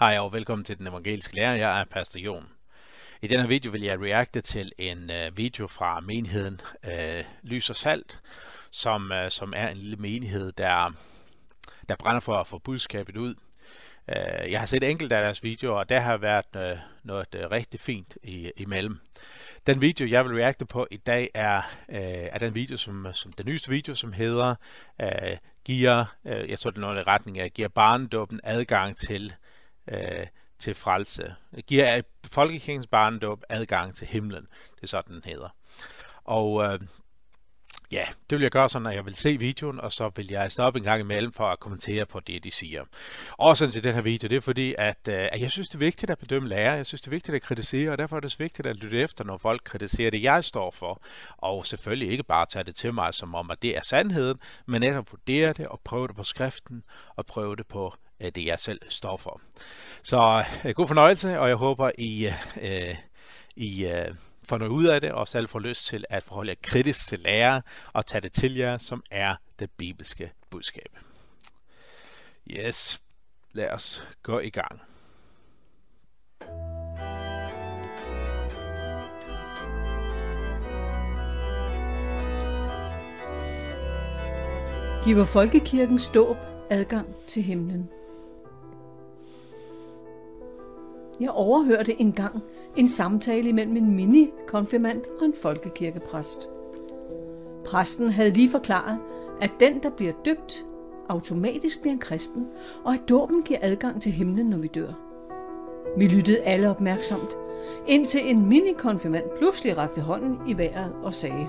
Hej og velkommen til den evangeliske lærer. Jeg er Pastor Jon. I denne video vil jeg reagere til en øh, video fra menigheden øh, Lys og Salt, som, øh, som er en lille menighed, der, der brænder for at få budskabet ud. Øh, jeg har set enkelte af deres videoer, og der har været øh, noget øh, rigtig fint i, imellem. Den video, jeg vil reagere på i dag, er, øh, er den video, som, som den nyeste video, som hedder øh, giver, øh, jeg tror det er noget i retning af, giver barnedåben adgang til øh, til frelse. Giver folkekirkens barndåb adgang til himlen. Det er sådan, den hedder. Og øh, ja, det vil jeg gøre sådan, at jeg vil se videoen, og så vil jeg stoppe en gang imellem for at kommentere på det, de siger. Årsagen til den her video, det er fordi, at, øh, at jeg synes, det er vigtigt at bedømme lærer. Jeg synes, det er vigtigt at kritisere, og derfor er det vigtigt at lytte efter, når folk kritiserer det, jeg står for. Og selvfølgelig ikke bare tage det til mig, som om, at det er sandheden, men netop vurdere det og prøve det på skriften, og prøve det på Øh, det, jeg selv står for. Så øh, god fornøjelse, og jeg håber, I, øh, øh, I øh, får noget ud af det, og selv får lyst til at forholde jer kritisk til lærer og tage det til jer, som er det bibelske budskab. Yes, lad os gå i gang. Giver folkekirkens dåb adgang til himlen? Jeg overhørte engang en samtale mellem en mini-konfirmand og en folkekirkepræst. Præsten havde lige forklaret, at den, der bliver døbt, automatisk bliver en kristen, og at dåben giver adgang til himlen, når vi dør. Vi lyttede alle opmærksomt, indtil en mini-konfirmand pludselig rakte hånden i vejret og sagde,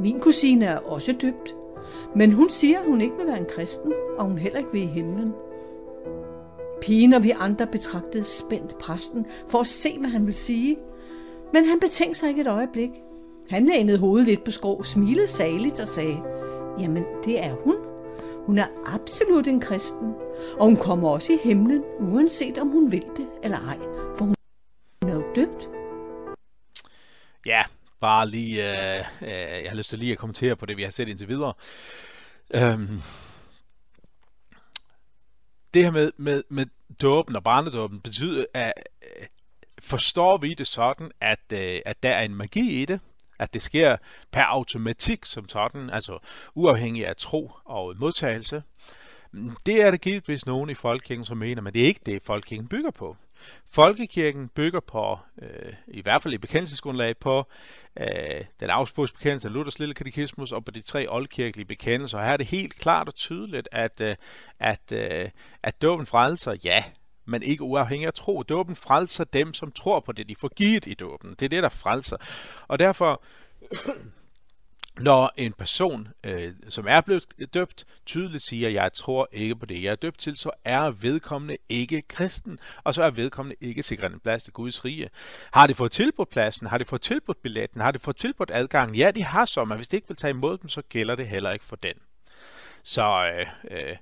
Min kusine er også døbt, men hun siger, at hun ikke vil være en kristen, og hun heller ikke vil i himlen. Pigen og vi andre betragtede spændt præsten for at se, hvad han ville sige. Men han betænkte sig ikke et øjeblik. Han lænede hovedet lidt på skrå, smilede saligt og sagde, jamen det er hun. Hun er absolut en kristen, og hun kommer også i himlen, uanset om hun vil det eller ej, for hun er jo døbt. Ja, bare lige, øh, øh, jeg har lyst til lige at kommentere på det, vi har set indtil videre. Øhm, det her med, med, med dåben og barnedåben betyder, at øh, forstår vi det sådan, at, øh, at der er en magi i det, at det sker per automatik som sådan, altså uafhængig af tro og modtagelse. Det er det givetvis nogen i folkekirken, som mener, men det er ikke det, folkekirken bygger på. Folkekirken bygger på, øh, i hvert fald i bekendelsesgrundlag, på øh, den afsprogs bekendelse af Luthers lille katekismus og på de tre oldkirkelige bekendelser. Og her er det helt klart og tydeligt, at, øh, at, øh, at dåben frelser, ja, men ikke uafhængig af tro. Dåben frelser dem, som tror på det, de får givet i dåben. Det er det, der frelser. Og derfor når en person, øh, som er blevet døbt, tydeligt siger, jeg tror ikke på det, jeg er døbt til, så er vedkommende ikke kristen, og så er vedkommende ikke sikret en plads til Guds rige. Har de fået tilbudt pladsen? Har de fået tilbudt billetten? Har de fået tilbudt adgangen? Ja, de har så, men hvis de ikke vil tage imod dem, så gælder det heller ikke for den. Så, øh,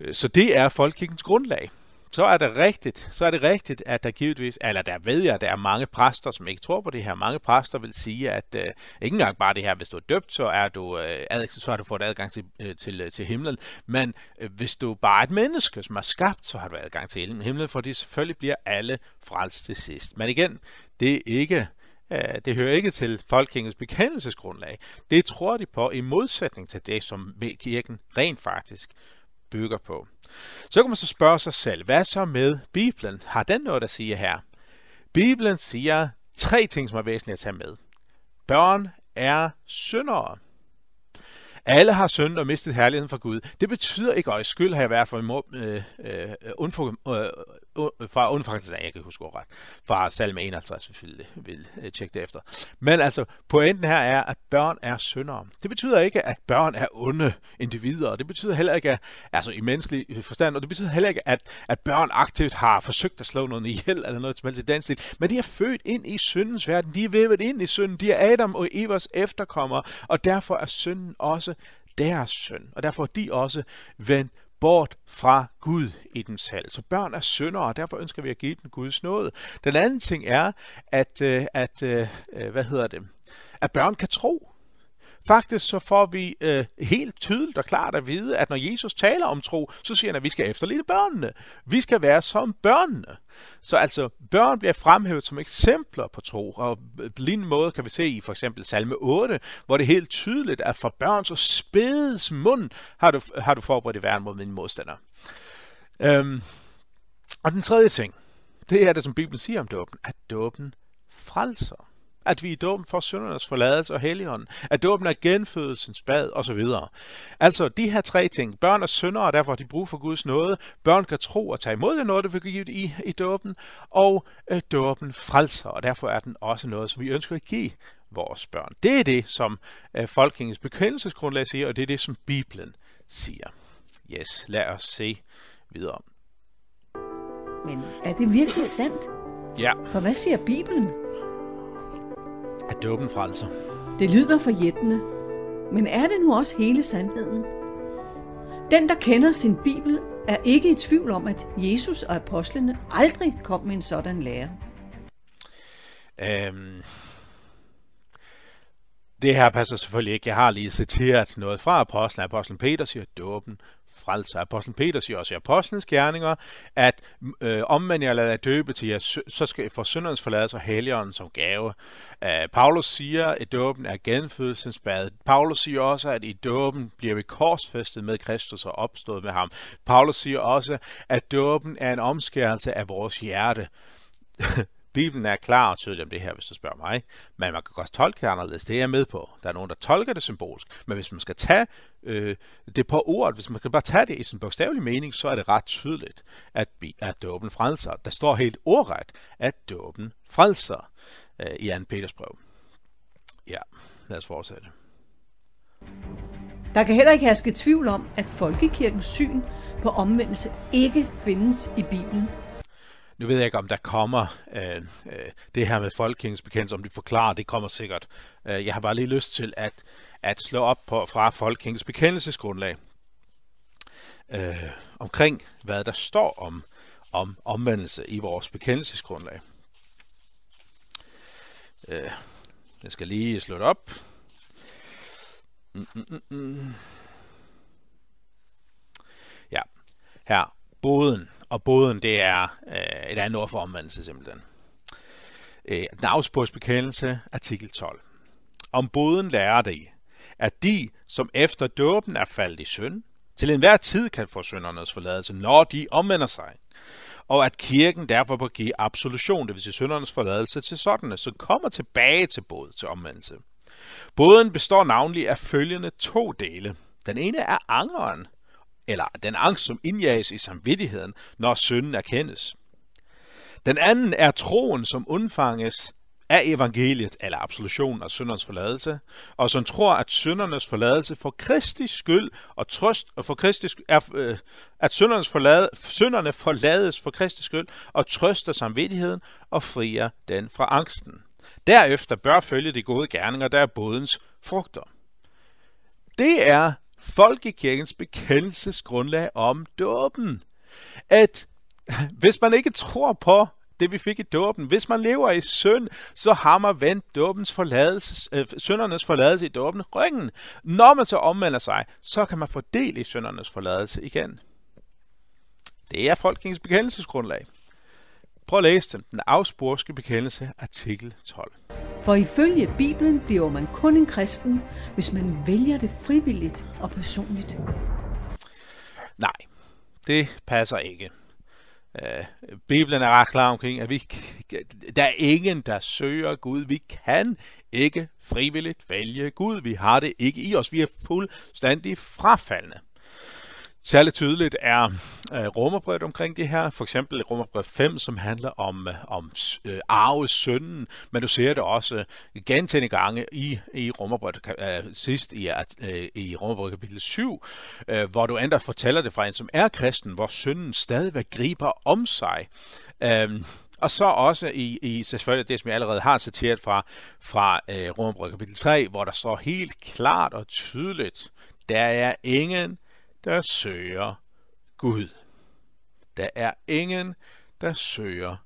øh, så det er folkekirkens grundlag så er det rigtigt, så er det rigtigt, at der givetvis, eller der ved jeg, at der er mange præster, som ikke tror på det her. Mange præster vil sige, at øh, ikke engang bare det her, hvis du er døbt, så er du, øh, ad, så har du fået adgang til, øh, til, øh, til himlen. Men øh, hvis du bare er et menneske, som er skabt, så har du adgang til himlen, fordi selvfølgelig bliver alle frelst til sidst. Men igen, det er ikke øh, det hører ikke til folkekirkens bekendelsesgrundlag. Det tror de på i modsætning til det, som kirken rent faktisk bygger på. Så kan man så spørge sig selv, hvad så med Bibelen? Har den noget at sige her? Bibelen siger tre ting, som er væsentlige at tage med. Børn er syndere. Alle har syndet og mistet herligheden fra Gud. Det betyder ikke, at skyld har jeg været for øh, øh, undfor, øh, fra undfangelsen jeg kan huske ret, fra salme 51, hvis vi vil, vil øh, tjekke det efter. Men altså, pointen her er, at børn er syndere. Det betyder ikke, at børn er onde individer, det betyder heller ikke, at, altså i menneskelig forstand, og det betyder heller ikke, at, at børn aktivt har forsøgt at slå noget ihjel, eller noget som helst i den stil, men de er født ind i syndens verden, de er vævet ind i synden, de er Adam og Evas efterkommere, og derfor er synden også deres synd, og derfor er de også vendt bort fra Gud i dem selv. Så børn er syndere, og derfor ønsker vi at give dem Guds nåde. Den anden ting er, at, øh, at øh, øh, hvad hedder det, at børn kan tro. Faktisk så får vi øh, helt tydeligt og klart at vide, at når Jesus taler om tro, så siger han, at vi skal efterligne børnene. Vi skal være som børnene. Så altså, børn bliver fremhævet som eksempler på tro, og på lignende måde kan vi se i for eksempel salme 8, hvor det er helt tydeligt, at for børn så spædes mund har du, har du forberedt i værn mod mine modstandere. Øhm, og den tredje ting, det er det, som Bibelen siger om dåben, at dåben frelser. At vi i dåben får syndernes forladelse og helligånden. At dåben er genfødelsens bad osv. Altså de her tre ting. Børn er syndere, og derfor har de brug for Guds nåde. Børn kan tro og tage imod det noget, der vil givet i, i dåben. Og øh, dåben frelser, og derfor er den også noget, som vi ønsker at give vores børn. Det er det, som øh, Folketingets bekendelsesgrundlag siger, og det er det, som Bibelen siger. Yes, lad os se videre. Men er det virkelig sandt? Ja. For hvad siger Bibelen? At dåben frelser. Det lyder forjættende. Men er det nu også hele sandheden? Den, der kender sin Bibel, er ikke i tvivl om, at Jesus og apostlene aldrig kom med en sådan lære. Øhm, det her passer selvfølgelig ikke. Jeg har lige citeret noget fra apostlen. Apostlen Peter siger, dåben frelser. Apostlen Peter siger også i Apostlenes Gerninger, at øh, om man jeg lader døbe til jer, så skal I få syndernes forladelse og helligånden som gave. Øh, Paulus siger, at dåben er genfødelsens bad. Paulus siger også, at i dåben bliver vi korsfæstet med Kristus og opstået med ham. Paulus siger også, at dåben er en omskærelse af vores hjerte. Bibelen er klar og tydelig om det her, hvis du spørger mig. Men man kan godt tolke det anderledes. Det er jeg med på. Der er nogen, der tolker det symbolsk. Men hvis man skal tage øh, det på ordet, hvis man kan bare tage det i sin bogstavelige mening, så er det ret tydeligt, at, at dåben frelser. Der står helt ordret, at dåben frelser øh, i 2. Peters brev. Ja, lad os fortsætte. Der kan heller ikke herske tvivl om, at folkekirkens syn på omvendelse ikke findes i Bibelen. Nu ved jeg ikke, om der kommer øh, øh, det her med folkekirkens bekendelse, om de forklarer, det kommer sikkert. Øh, jeg har bare lige lyst til at, at slå op på, fra folkekirkens bekendelsesgrundlag øh, omkring, hvad der står om, om omvendelse i vores bekendelsesgrundlag. Øh, jeg skal lige slå det op. Mm, mm, mm. mm. Ja, her. Boden og boden, det er øh, et andet ord for omvendelse simpelthen. Øh, Navsbordsbekendelse, artikel 12. Om boden lærer det, at de, som efter dåben er faldet i synd, til enhver tid kan få syndernes forladelse, når de omvender sig. Og at kirken derfor bør give absolution, det vil sige syndernes forladelse til sådanne, som kommer tilbage til båd til omvendelse. Båden består navnlig af følgende to dele. Den ene er angeren, eller den angst, som indjages i samvittigheden, når synden erkendes. Den anden er troen, som undfanges af evangeliet eller absolution af syndernes forladelse, og som tror, at syndernes forladelse for Kristi skyld og trøst og for Kristi skyld, er, øh, at syndernes forlade, synderne forlades for Kristi skyld og trøster samvittigheden og frier den fra angsten. Derefter bør følge de gode gerninger, der er bådens frugter. Det er folkekirkens bekendelsesgrundlag om dåben. At hvis man ikke tror på det, vi fik i dåben, hvis man lever i synd, så har man vendt dåbens forladelse, øh, syndernes forladelse i dåben ryggen. Når man så omvender sig, så kan man få del i syndernes forladelse igen. Det er folkekirkens bekendelsesgrundlag. Prøv at læse den. Den afsporske bekendelse, artikel 12. For ifølge Bibelen bliver man kun en kristen, hvis man vælger det frivilligt og personligt. Nej, det passer ikke. Øh, Bibelen er ret klar omkring, at vi, der er ingen, der søger Gud. Vi kan ikke frivilligt vælge Gud. Vi har det ikke i os. Vi er fuldstændig frafaldende. Særligt tydeligt er øh, romerbrevet omkring det her. For eksempel romerbrevet 5, som handler om, øh, om øh, arvesynden, men du ser det også gentagende gange i, i romerbrevet øh, sidst i, øh, i romerbrevet kapitel 7, øh, hvor du endda fortæller det fra en, som er kristen, hvor sønnen stadigvæk griber om sig. Øh, og så også i, i selvfølgelig det, som jeg allerede har citeret fra, fra øh, Romerbrevet kapitel 3, hvor der står helt klart og tydeligt, der er ingen der søger Gud. Der er ingen, der søger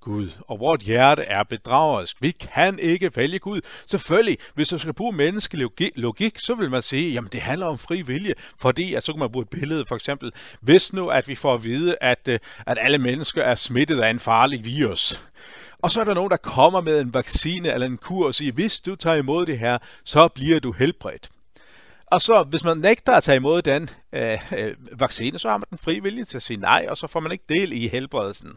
Gud, og vort hjerte er bedragerisk. Vi kan ikke vælge Gud. Selvfølgelig, hvis du skal bruge menneskelig logik, så vil man sige, jamen det handler om fri vilje, fordi at så kan man bruge et billede, for eksempel, hvis nu at vi får at vide, at, øh, at alle mennesker er smittet af en farlig virus, og så er der nogen, der kommer med en vaccine eller en kur og siger, hvis du tager imod det her, så bliver du helbredt. Og så, hvis man nægter at tage imod den øh, øh, vaccine, så har man den frivillige til at sige nej, og så får man ikke del i helbredelsen.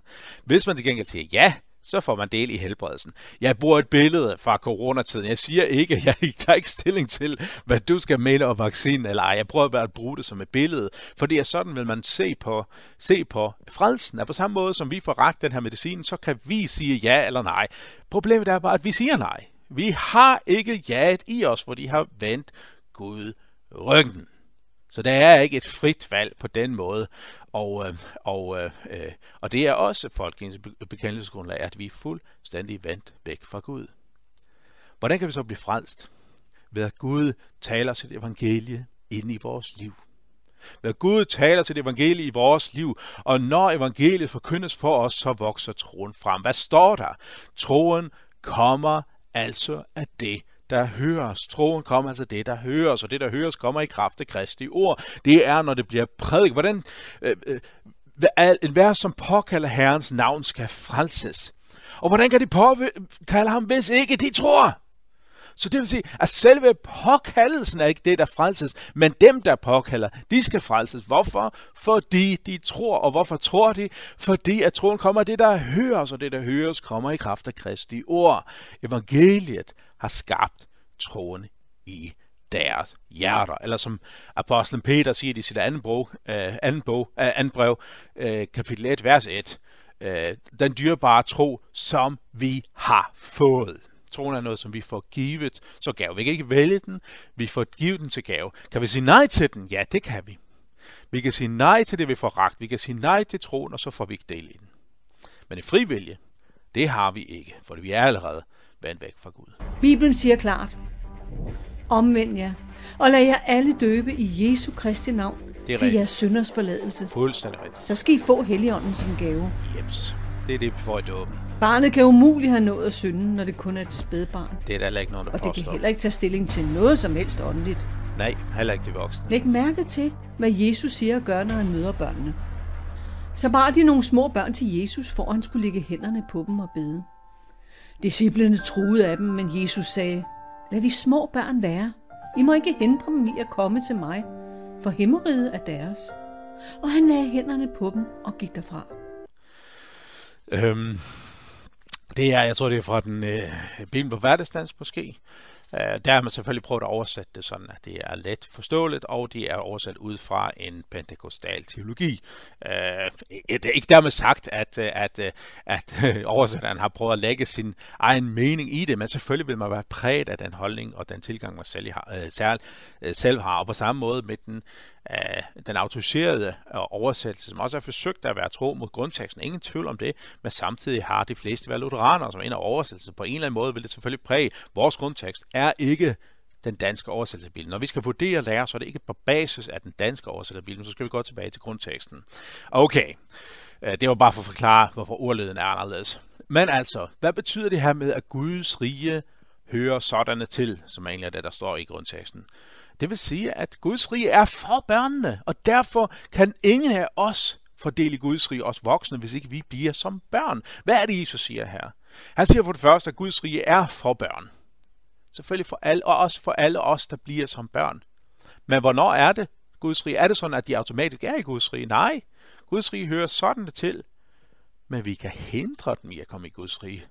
Hvis man til gengæld siger ja, så får man del i helbredelsen. Jeg bruger et billede fra coronatiden. Jeg siger ikke, jeg tager ikke stilling til, hvad du skal mene om vaccinen eller ej. Jeg prøver bare at bruge det som et billede, fordi sådan vil man se på, se på frelsen. Og på samme måde, som vi får ragt den her medicin, så kan vi sige ja eller nej. Problemet er bare, at vi siger nej. Vi har ikke jaet i os, hvor de har vendt Gud ryggen. Så der er ikke et frit valg på den måde. Og, øh, og, og, øh, og det er også folkens bekendelsesgrundlag, at vi er fuldstændig vendt væk fra Gud. Hvordan kan vi så blive frelst? Ved at Gud taler sit evangelie ind i vores liv. Ved at Gud taler sit evangelie i vores liv, og når evangeliet forkyndes for os, så vokser troen frem. Hvad står der? Troen kommer altså af det, der høres. Troen kommer altså det, der høres, og det, der høres, kommer i kraft af Kristi ord. Det er, når det bliver prædiket. Hvordan øh, øh, en vers, som påkalder Herrens navn, skal frelses. Og hvordan kan de påkalde ham, hvis ikke de tror? Så det vil sige, at selve påkaldelsen er ikke det, der frelses, men dem, der påkalder, de skal frelses. Hvorfor? Fordi de tror. Og hvorfor tror de? Fordi at troen kommer af det, der høres, og det, der høres, kommer i kraft af Kristi ord. Evangeliet har skabt troen i deres hjerter. Eller som apostlen Peter siger i sit anden, bog, øh, anden, bog, øh, anden brev, øh, kapitel 1, vers 1. Øh, den dyrebare tro, som vi har fået. Troen er noget, som vi får givet, så gave. Vi kan ikke vælge den, vi får givet den til gave. Kan vi sige nej til den? Ja, det kan vi. Vi kan sige nej til det, vi får ragt. Vi kan sige nej til troen, og så får vi ikke del i den. Men en frivillige, det har vi ikke, for vi er allerede vendt væk fra Gud. Bibelen siger klart, omvend jer, og lad jer alle døbe i Jesu Kristi navn det er til rigtigt. jeres synders forladelse. Fuldstændig rigtigt. Så skal I få Helligånden som gave. Jeps. Det er det, vi får i dåben. Barnet kan umuligt have nået at synde, når det kun er et spædbarn. Det er der heller ikke nogen, der Og påstår. det kan heller ikke tage stilling til noget som helst åndeligt. Nej, heller ikke de voksne. Læg mærke til, hvad Jesus siger og gør, når han møder børnene. Så bar de nogle små børn til Jesus, for han skulle lægge hænderne på dem og bede. Disciplene truede af dem, men Jesus sagde, lad de små børn være. I må ikke hindre dem i at komme til mig, for himmeriget er deres. Og han lagde hænderne på dem og gik derfra. Øhm, det er, jeg tror, det er fra den øh, Bibel på hverdagsdans måske. Øh, der har man selvfølgelig prøvet at oversætte det sådan, at det er let forståeligt, og det er oversat ud fra en pentekostal teologi. Øh, det er ikke dermed sagt, at, øh, at, øh, at, at oversætteren har prøvet at lægge sin egen mening i det, men selvfølgelig vil man være præget af den holdning og den tilgang, man selv har, selv har. Og på samme måde med den af den autoriserede øh, oversættelse, som også har forsøgt at være tro mod grundteksten. Ingen tvivl om det, men samtidig har de fleste været lutheraner, som en af oversættelsen. På en eller anden måde vil det selvfølgelig præge. Vores grundtekst er ikke den danske oversættelse Når vi skal vurdere lære, så er det ikke på basis af den danske oversættelse så skal vi gå tilbage til grundteksten. Okay, øh, det var bare for at forklare, hvorfor ordlyden er anderledes. Men altså, hvad betyder det her med, at Guds rige hører sådanne til, som egentlig er det, der står i grundteksten? Det vil sige, at Guds rige er for børnene, og derfor kan ingen af os fordele Guds rige, os voksne, hvis ikke vi bliver som børn. Hvad er det, Jesus siger her? Han siger for det første, at Guds rige er for børn. Selvfølgelig for alle, og også for alle os, der bliver som børn. Men hvornår er det Guds rige? Er det sådan, at de automatisk er i Guds rige? Nej. Guds rige hører sådan til, men vi kan hindre dem i at komme i Guds rige.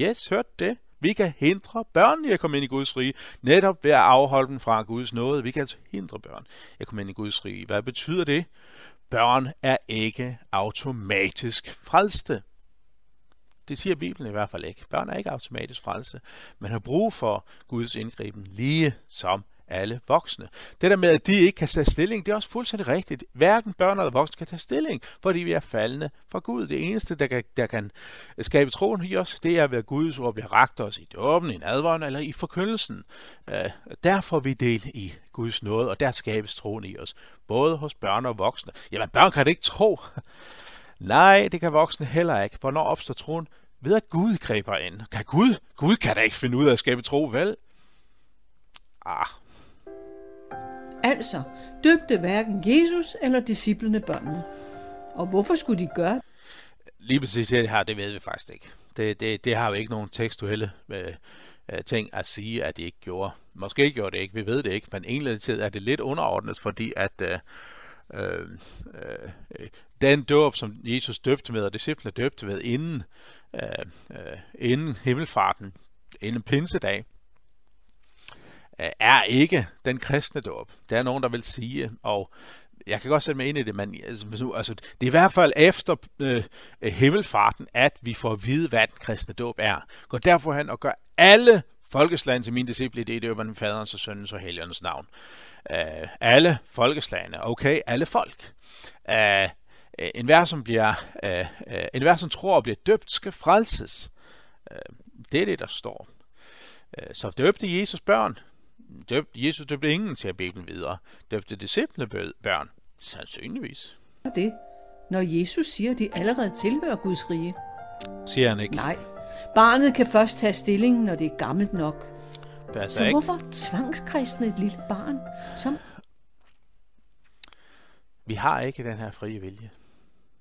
Yes, hørt det? Vi kan hindre børn i at komme ind i Guds rige, netop ved at afholde dem fra Guds nåde. Vi kan altså hindre børn i at komme ind i Guds rige. Hvad betyder det? Børn er ikke automatisk frelste. Det siger Bibelen i hvert fald ikke. Børn er ikke automatisk frelse, men har brug for Guds indgriben lige som alle voksne. Det der med, at de ikke kan tage stilling, det er også fuldstændig rigtigt. Hverken børn eller voksne kan tage stilling, fordi vi er faldende fra Gud. Det eneste, der kan, der kan skabe troen i os, det er ved at Guds ord bliver ragt os i dåben, i nadvånd eller i forkyndelsen. Uh, der får vi del i Guds nåde, og der skabes troen i os. Både hos børn og voksne. Jamen, børn kan det ikke tro. Nej, det kan voksne heller ikke. Hvornår opstår troen? Ved at Gud griber ind. Kan Gud? Gud kan da ikke finde ud af at skabe tro, vel? Ah. Altså, døbte hverken Jesus eller disciplene børnene. Og hvorfor skulle de gøre Lige præcis det her, det ved vi faktisk ikke. Det, det, det har jo ikke nogen tekstuelle øh, øh, ting at sige, at de ikke gjorde. Måske gjorde det ikke, vi ved det ikke, men egentlig tid er det lidt underordnet, fordi at øh, øh, øh, den dåb, som Jesus døbte med, og disciplene døbte med inden, øh, øh, inden himmelfarten, inden pinsedag, Øh, er ikke den kristne dåb. Det er nogen, der vil sige, og jeg kan godt sætte mig ind i det, men altså, altså det er i hvert fald efter øh, øh, himmelfarten, at vi får at vide, hvad den kristne dåb er. Gå derfor hen og gør alle folkeslagene til mine disciple i det døber den faderens og søndens og helgernes navn. Øh, alle folkeslagene, okay, alle folk. Øh, øh en hver, som bliver, øh, en hver, som tror og bliver døbt, skal frelses. Øh, det er det, der står. Uh, så døbte Jesus børn. Døbte, Jesus døbte ingen, siger Bibelen videre. Døbte disciple børn. Sandsynligvis. det, når Jesus siger, at de allerede tilhører Guds rige? Siger han ikke. Nej. Barnet kan først tage stilling, når det er gammelt nok. Passer Så ikke. hvorfor tvangskristne et lille barn, som Vi har ikke den her frie vilje.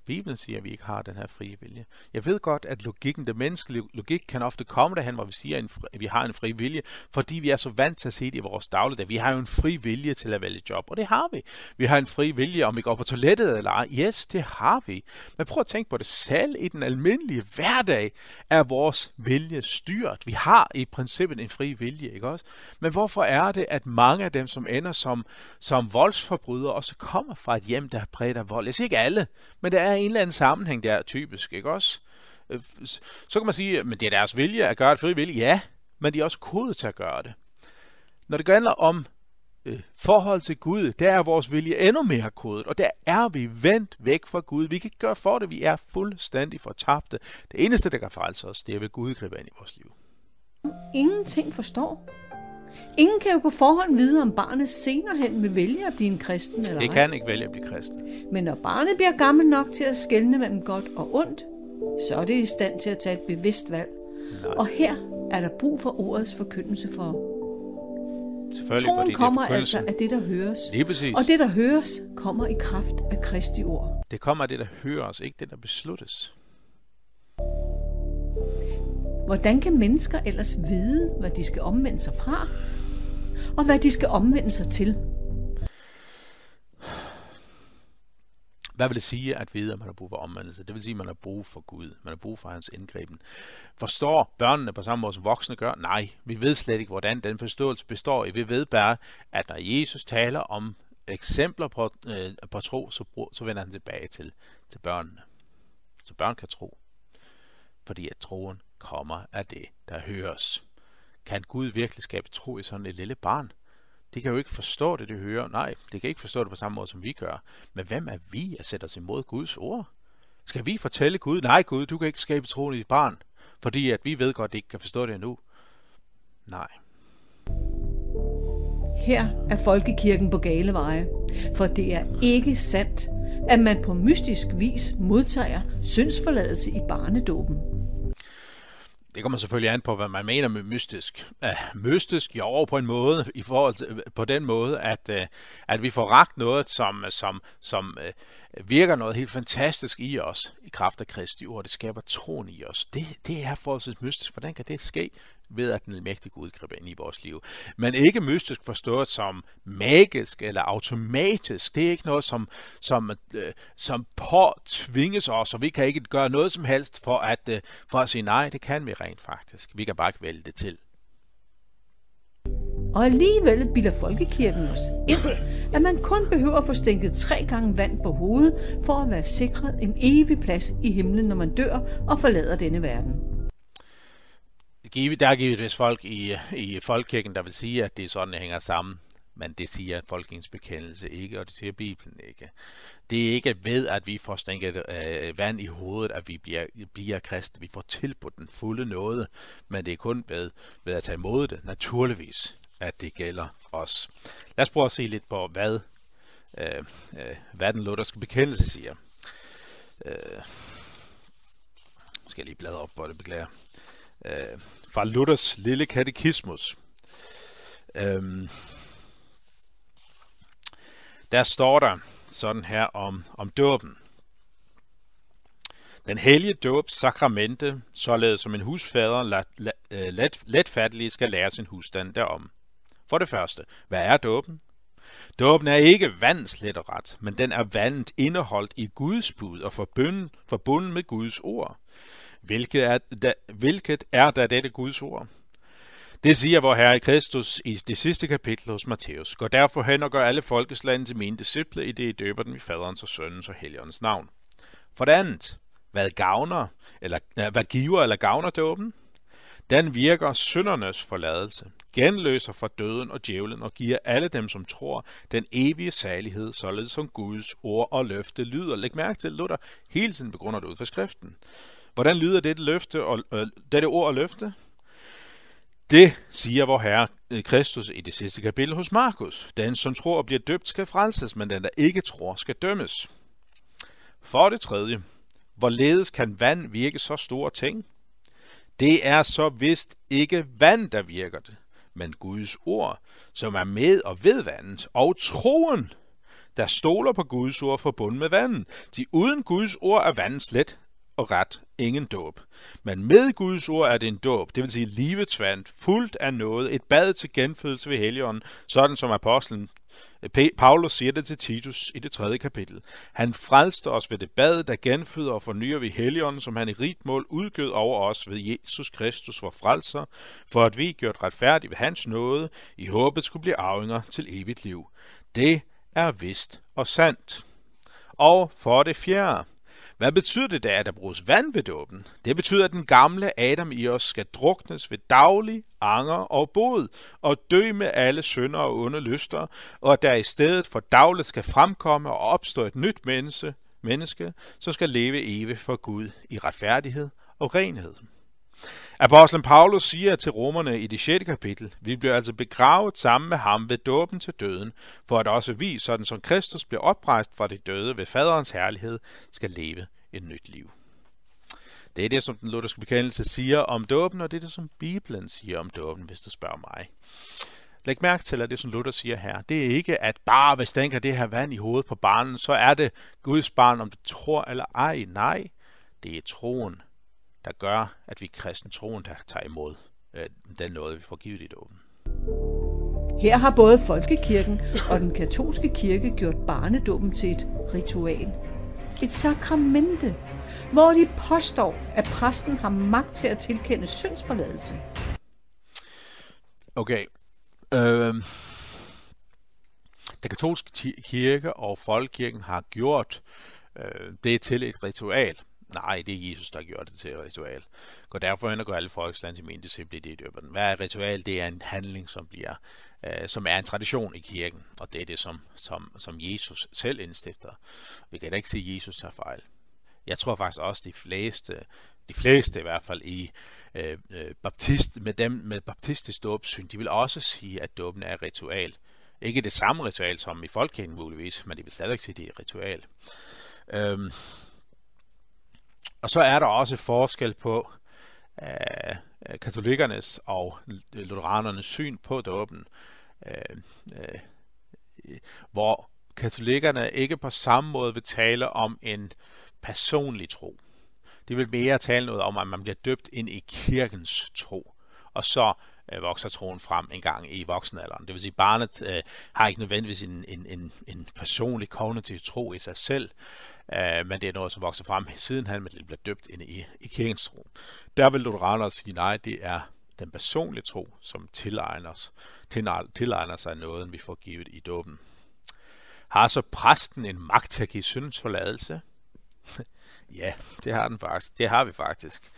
Bibelen siger, at vi ikke har den her frie vilje. Jeg ved godt, at logikken, det menneskelige logik, kan ofte komme derhen, hvor vi siger, at vi har en fri vilje, fordi vi er så vant til at se det i vores dagligdag. Vi har jo en fri vilje til at vælge job, og det har vi. Vi har en fri vilje, om vi går på toilettet eller ej. Yes, det har vi. Men prøv at tænke på det. Selv i den almindelige hverdag er vores vilje styrt. Vi har i princippet en fri vilje, ikke også? Men hvorfor er det, at mange af dem, som ender som, som voldsforbrydere, også kommer fra et hjem, der er præget af vold? Jeg siger ikke alle, men der er en eller anden sammenhæng der, typisk, ikke også? Øh, så kan man sige, men det er deres vilje at gøre det frivilligt. Ja, men de er også kodet til at gøre det. Når det handler om øh, forhold til Gud, der er vores vilje endnu mere kodet, og der er vi vendt væk fra Gud. Vi kan ikke gøre for det, vi er fuldstændig fortabte. Det eneste, der kan frelse os, det er ved Gud gribe ind i vores liv. ingenting forstår? Ingen kan jo på forhånd vide, om barnet senere hen vil vælge at blive en kristen eller Det kan ikke vælge at blive kristen. Men når barnet bliver gammel nok til at skelne mellem godt og ondt, så er det i stand til at tage et bevidst valg. Nej. Og her er der brug for ordets forkyndelse for. Selvfølgelig, Troen fordi kommer det er altså af det, der høres. Lige præcis. Og det, der høres, kommer i kraft af Kristi ord. Det kommer af det, der hører os, ikke det, der besluttes. Hvordan kan mennesker ellers vide, hvad de skal omvende sig fra? Og hvad de skal omvende sig til? Hvad vil det sige at vide, at man har brug for omvendelse? Det vil sige, at man har brug for Gud. Man har brug for hans indgriben. Forstår børnene på samme måde, som voksne gør? Nej, vi ved slet ikke, hvordan den forståelse består i. Vi ved bare, at når Jesus taler om eksempler på, øh, på tro, så, brug, så vender han tilbage til, til børnene. Så børn kan tro. Fordi at troen kommer af det, der høres. Kan Gud virkelig skabe tro i sådan et lille barn? Det kan jo ikke forstå det, det hører. Nej, det kan ikke forstå det på samme måde, som vi gør. Men hvem er vi at sætte os imod Guds ord? Skal vi fortælle Gud, nej Gud, du kan ikke skabe troen i dit barn, fordi at vi ved godt, at det ikke kan forstå det endnu? Nej. Her er folkekirken på gale veje, for det er ikke sandt, at man på mystisk vis modtager syndsforladelse i barnedåben. Det kommer selvfølgelig an på, hvad man mener med mystisk. Uh, mystisk, jo, på en måde, i forhold til, på den måde, at, uh, at vi får ragt noget, som, som, som uh, virker noget helt fantastisk i os, i kraft af Kristi ord. Det skaber troen i os. Det, det er forholdsvis mystisk. Hvordan kan det ske? Ved at den almægtige Gud griber ind i vores liv. Men ikke mystisk forstået som magisk eller automatisk. Det er ikke noget, som, som, øh, som påtvinges os, og vi kan ikke gøre noget som helst for at, øh, for at sige nej. Det kan vi rent faktisk. Vi kan bare ikke vælge det til. Og alligevel bilder folkekirken os ind, at man kun behøver at få stænket tre gange vand på hovedet, for at være sikret en evig plads i himlen, når man dør og forlader denne verden. Der er givetvis folk i, øh, i folkekirken, der vil sige, at det er sådan, det hænger sammen. Men det siger folkekirkens bekendelse ikke, og det siger Bibelen ikke. Det er ikke ved, at vi får stænket øh, vand i hovedet, at vi bliver, bliver kristne. Vi får tilbudt den fulde nåde, men det er kun ved, ved at tage imod det, naturligvis, at det gælder os. Lad os prøve at se lidt på, hvad, øh, øh, hvad den lutherske bekendelse siger. øh, skal jeg lige bladre op, på det beklager. Øh, fra Luthers lille katekismus. Øhm, der står der sådan her om, om dåben. Den hellige dåb sakramente, således som en husfader øh, let, let, let, letfattelig skal lære sin husstand derom. For det første, hvad er dåben? Dåben er ikke vandslet og ret, men den er vandet indeholdt i Guds bud og forbundet, forbundet med Guds ord. Hvilket er, da, hvilket er da dette Guds ord? Det siger vor Herre Kristus i det sidste kapitel hos Matthæus. Gå derfor hen og gør alle folkeslande til mine disciple, i det I døber dem i faderens og søndens og helligåndens navn. For det andet, hvad gavner, eller hvad giver eller gavner dåben? Den virker syndernes forladelse, genløser fra døden og djævlen og giver alle dem, som tror, den evige salighed, således som Guds ord og løfte lyder. Læg mærke til, Luther hele tiden begrunder det ud fra skriften. Hvordan lyder dette, løfte og, øh, dette ord og løfte? Det siger vor Herre øh, Kristus i det sidste kapitel hos Markus. Den, som tror og bliver døbt, skal frelses, men den, der ikke tror, skal dømmes. For det tredje, hvorledes kan vand virke så store ting? Det er så vist ikke vand, der virker det, men Guds ord, som er med og ved vandet, og troen, der stoler på Guds ord forbundet med vandet. De uden Guds ord er vandet slet og ret ingen dåb. Men med Guds ord er det en dåb, det vil sige livets vand, fuldt af noget, et bad til genfødelse ved Helligånden, sådan som apostlen eh, Paulus siger det til Titus i det tredje kapitel. Han frelste os ved det bad, der genføder og fornyer vi Helligånden, som han i rigt mål udgød over os ved Jesus Kristus, vor frelser, for at vi gjort retfærdige ved hans nåde, i håbet skulle blive arvinger til evigt liv. Det er vist og sandt. Og for det fjerde, hvad betyder det da, at der bruges vand ved dåben? Det betyder, at den gamle Adam i os skal druknes ved daglig anger og bod, og dø med alle synder og onde lyster, og at der i stedet for dagligt skal fremkomme og opstå et nyt menneske, menneske som skal leve evigt for Gud i retfærdighed og renhed. Apostlen Paulus siger til romerne i det 6. kapitel, vi bliver altså begravet sammen med ham ved dåben til døden, for at også vi, sådan som Kristus bliver oprejst fra de døde ved faderens herlighed, skal leve et nyt liv. Det er det, som den lutherske bekendelse siger om dåben, og det er det, som Bibelen siger om dåben, hvis du spørger mig. Læg mærke til, at det, som Luther siger her, det er ikke, at bare hvis den det her vand i hovedet på barnet, så er det Guds barn, om du tror eller ej. Nej, det er troen, der gør, at vi kristne troen, der tager imod øh, den noget, vi får givet i dåben. Her har både folkekirken og den katolske kirke gjort barnedåben til et ritual. Et sakramente, hvor de påstår, at præsten har magt til at tilkende syndsforladelse. Okay. Øh, den katolske kirke og folkekirken har gjort øh, det til et ritual. Nej, det er Jesus, der gjorde gjort det til et ritual. Gå derfor hen og gør alle folkeslag til min disciple i det døber Hvad er et ritual? Det er en handling, som bliver, øh, som er en tradition i kirken, og det er det, som, som, som Jesus selv indstifter. Vi kan da ikke sige, at Jesus tager fejl. Jeg tror faktisk også, de fleste, de fleste i hvert fald i øh, øh baptist, med dem med baptistisk dåbsyn, de vil også sige, at dåben er et ritual. Ikke det samme ritual som i folkekirken muligvis, men de vil stadig sige, at det er et ritual. Øhm, og så er der også forskel på øh, øh, katolikernes og lutheranernes syn på dåben, øh, øh, hvor katolikkerne ikke på samme måde vil tale om en personlig tro. De vil mere tale noget om, at man bliver døbt ind i kirkens tro, og så øh, vokser troen frem en gang i voksenalderen. Det vil sige, at barnet øh, har ikke nødvendigvis en, en, en, en personlig kognitiv tro i sig selv, øh, men det er noget, som vokser frem siden han bliver døbt ind i, i kirkens tro. Der vil lutheraner sige, nej, det er den personlige tro, som tilegner, tilegner sig noget, vi får givet i dåben. Har så præsten en magt til at give syndens forladelse? ja, det har den faktisk. Det har vi faktisk.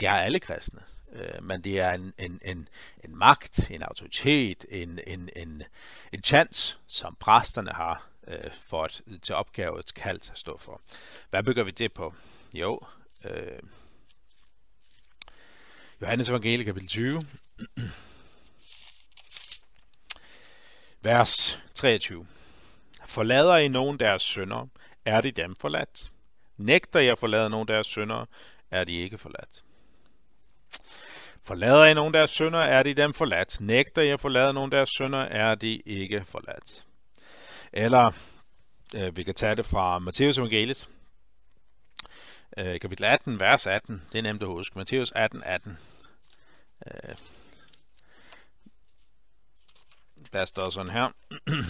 Det har alle kristne. Øh, men det er en, en, en, en magt, en autoritet, en, en, en, en chance, som præsterne har øh, for at, til opgavet kald at stå for. Hvad bygger vi det på? Jo, øh, Johannes evangelie kapitel 20, vers 23. Forlader I nogen deres sønder, er de dem forladt. Nægter jeg at forlade deres synder, er de ikke forladt. Forlader I nogen deres synder, er de dem forladt. Nægter jeg at forlade deres synder, er de ikke forladt. Eller øh, vi kan tage det fra Matteus evangeliet, øh, kapitel 18, vers 18. Det er nemt at huske. Matteus 18, 18. Øh, der står sådan her.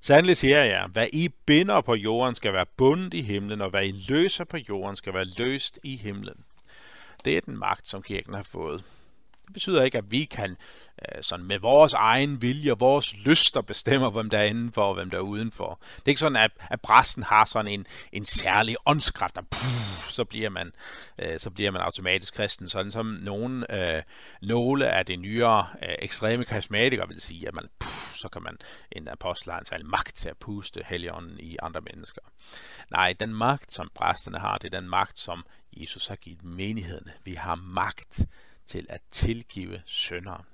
Sandelig siger jeg, hvad I binder på jorden skal være bundet i himlen, og hvad I løser på jorden skal være løst i himlen. Det er den magt, som kirken har fået. Det betyder ikke, at vi kan øh, sådan med vores egen vilje og vores lyster bestemmer, hvem der er indenfor og hvem der er udenfor. Det er ikke sådan, at, at præsten har sådan en, en særlig åndskraft, og puh, så, bliver man, øh, så bliver man automatisk kristen. Sådan som nogle, øh, nogle af de nyere øh, ekstreme karismatikere vil sige, at man, puh, så kan man en apostel have en særlig magt til at puste helligånden i andre mennesker. Nej, den magt, som præsterne har, det er den magt, som Jesus har givet menighederne. Vi har magt til at tilgive syndere.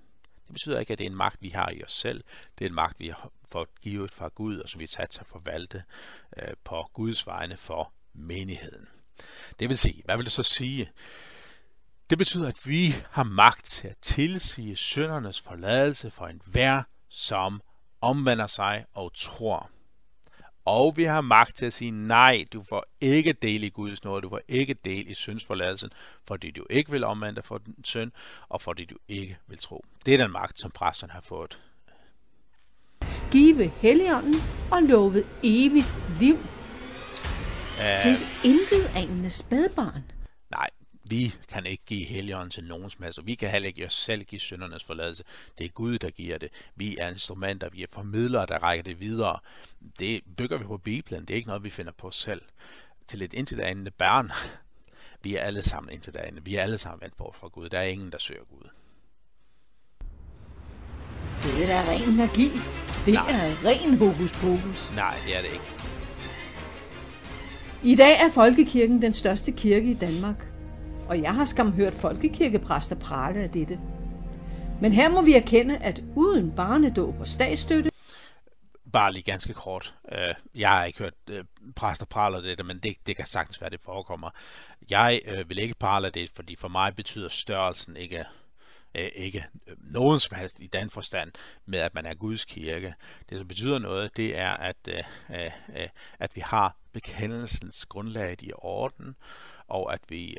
Det betyder ikke, at det er en magt, vi har i os selv. Det er en magt, vi har fået givet fra Gud, og som vi er sat til at forvalte øh, på Guds vegne for menigheden. Det vil sige, hvad vil det så sige? Det betyder, at vi har magt til at tilsige syndernes forladelse for enhver, som omvender sig og tror. Og vi har magt til at sige, nej, du får ikke del i Guds nåde, du får ikke del i syndsforladelsen, fordi du ikke vil omvende dig for den synd, og fordi du ikke vil tro. Det er den magt, som præsterne har fået. Give Helligånden og love evigt liv. Uh, til et intet anende spædbarn. Vi kan ikke give helligånden til nogen som helst, og vi kan heller ikke os selv give syndernes forladelse. Det er Gud, der giver det. Vi er instrumenter, vi er formidlere, der rækker det videre. Det bygger vi på Bibelen, det er ikke noget, vi finder på selv. Til et intet barn, vi er alle sammen intet andet. Vi er alle sammen vendt bort fra Gud. Der er ingen, der søger Gud. Det er da ren magi. Det Nej. er ren hokus pokus. Nej, det er det ikke. I dag er Folkekirken den største kirke i Danmark og jeg har skam hørt folkekirkepræster prale af dette. Men her må vi erkende, at uden barnedåb og statsstøtte... Bare lige ganske kort. Øh, jeg har ikke hørt øh, præster prale af det, men det, det kan sagtens være, det forekommer. Jeg øh, vil ikke prale af det, fordi for mig betyder størrelsen ikke Øh, ikke øh, nogen som helst i den forstand med, at man er Guds kirke. Det, som betyder noget, det er, at, øh, at vi har bekendelsens grundlag i orden, og at vi,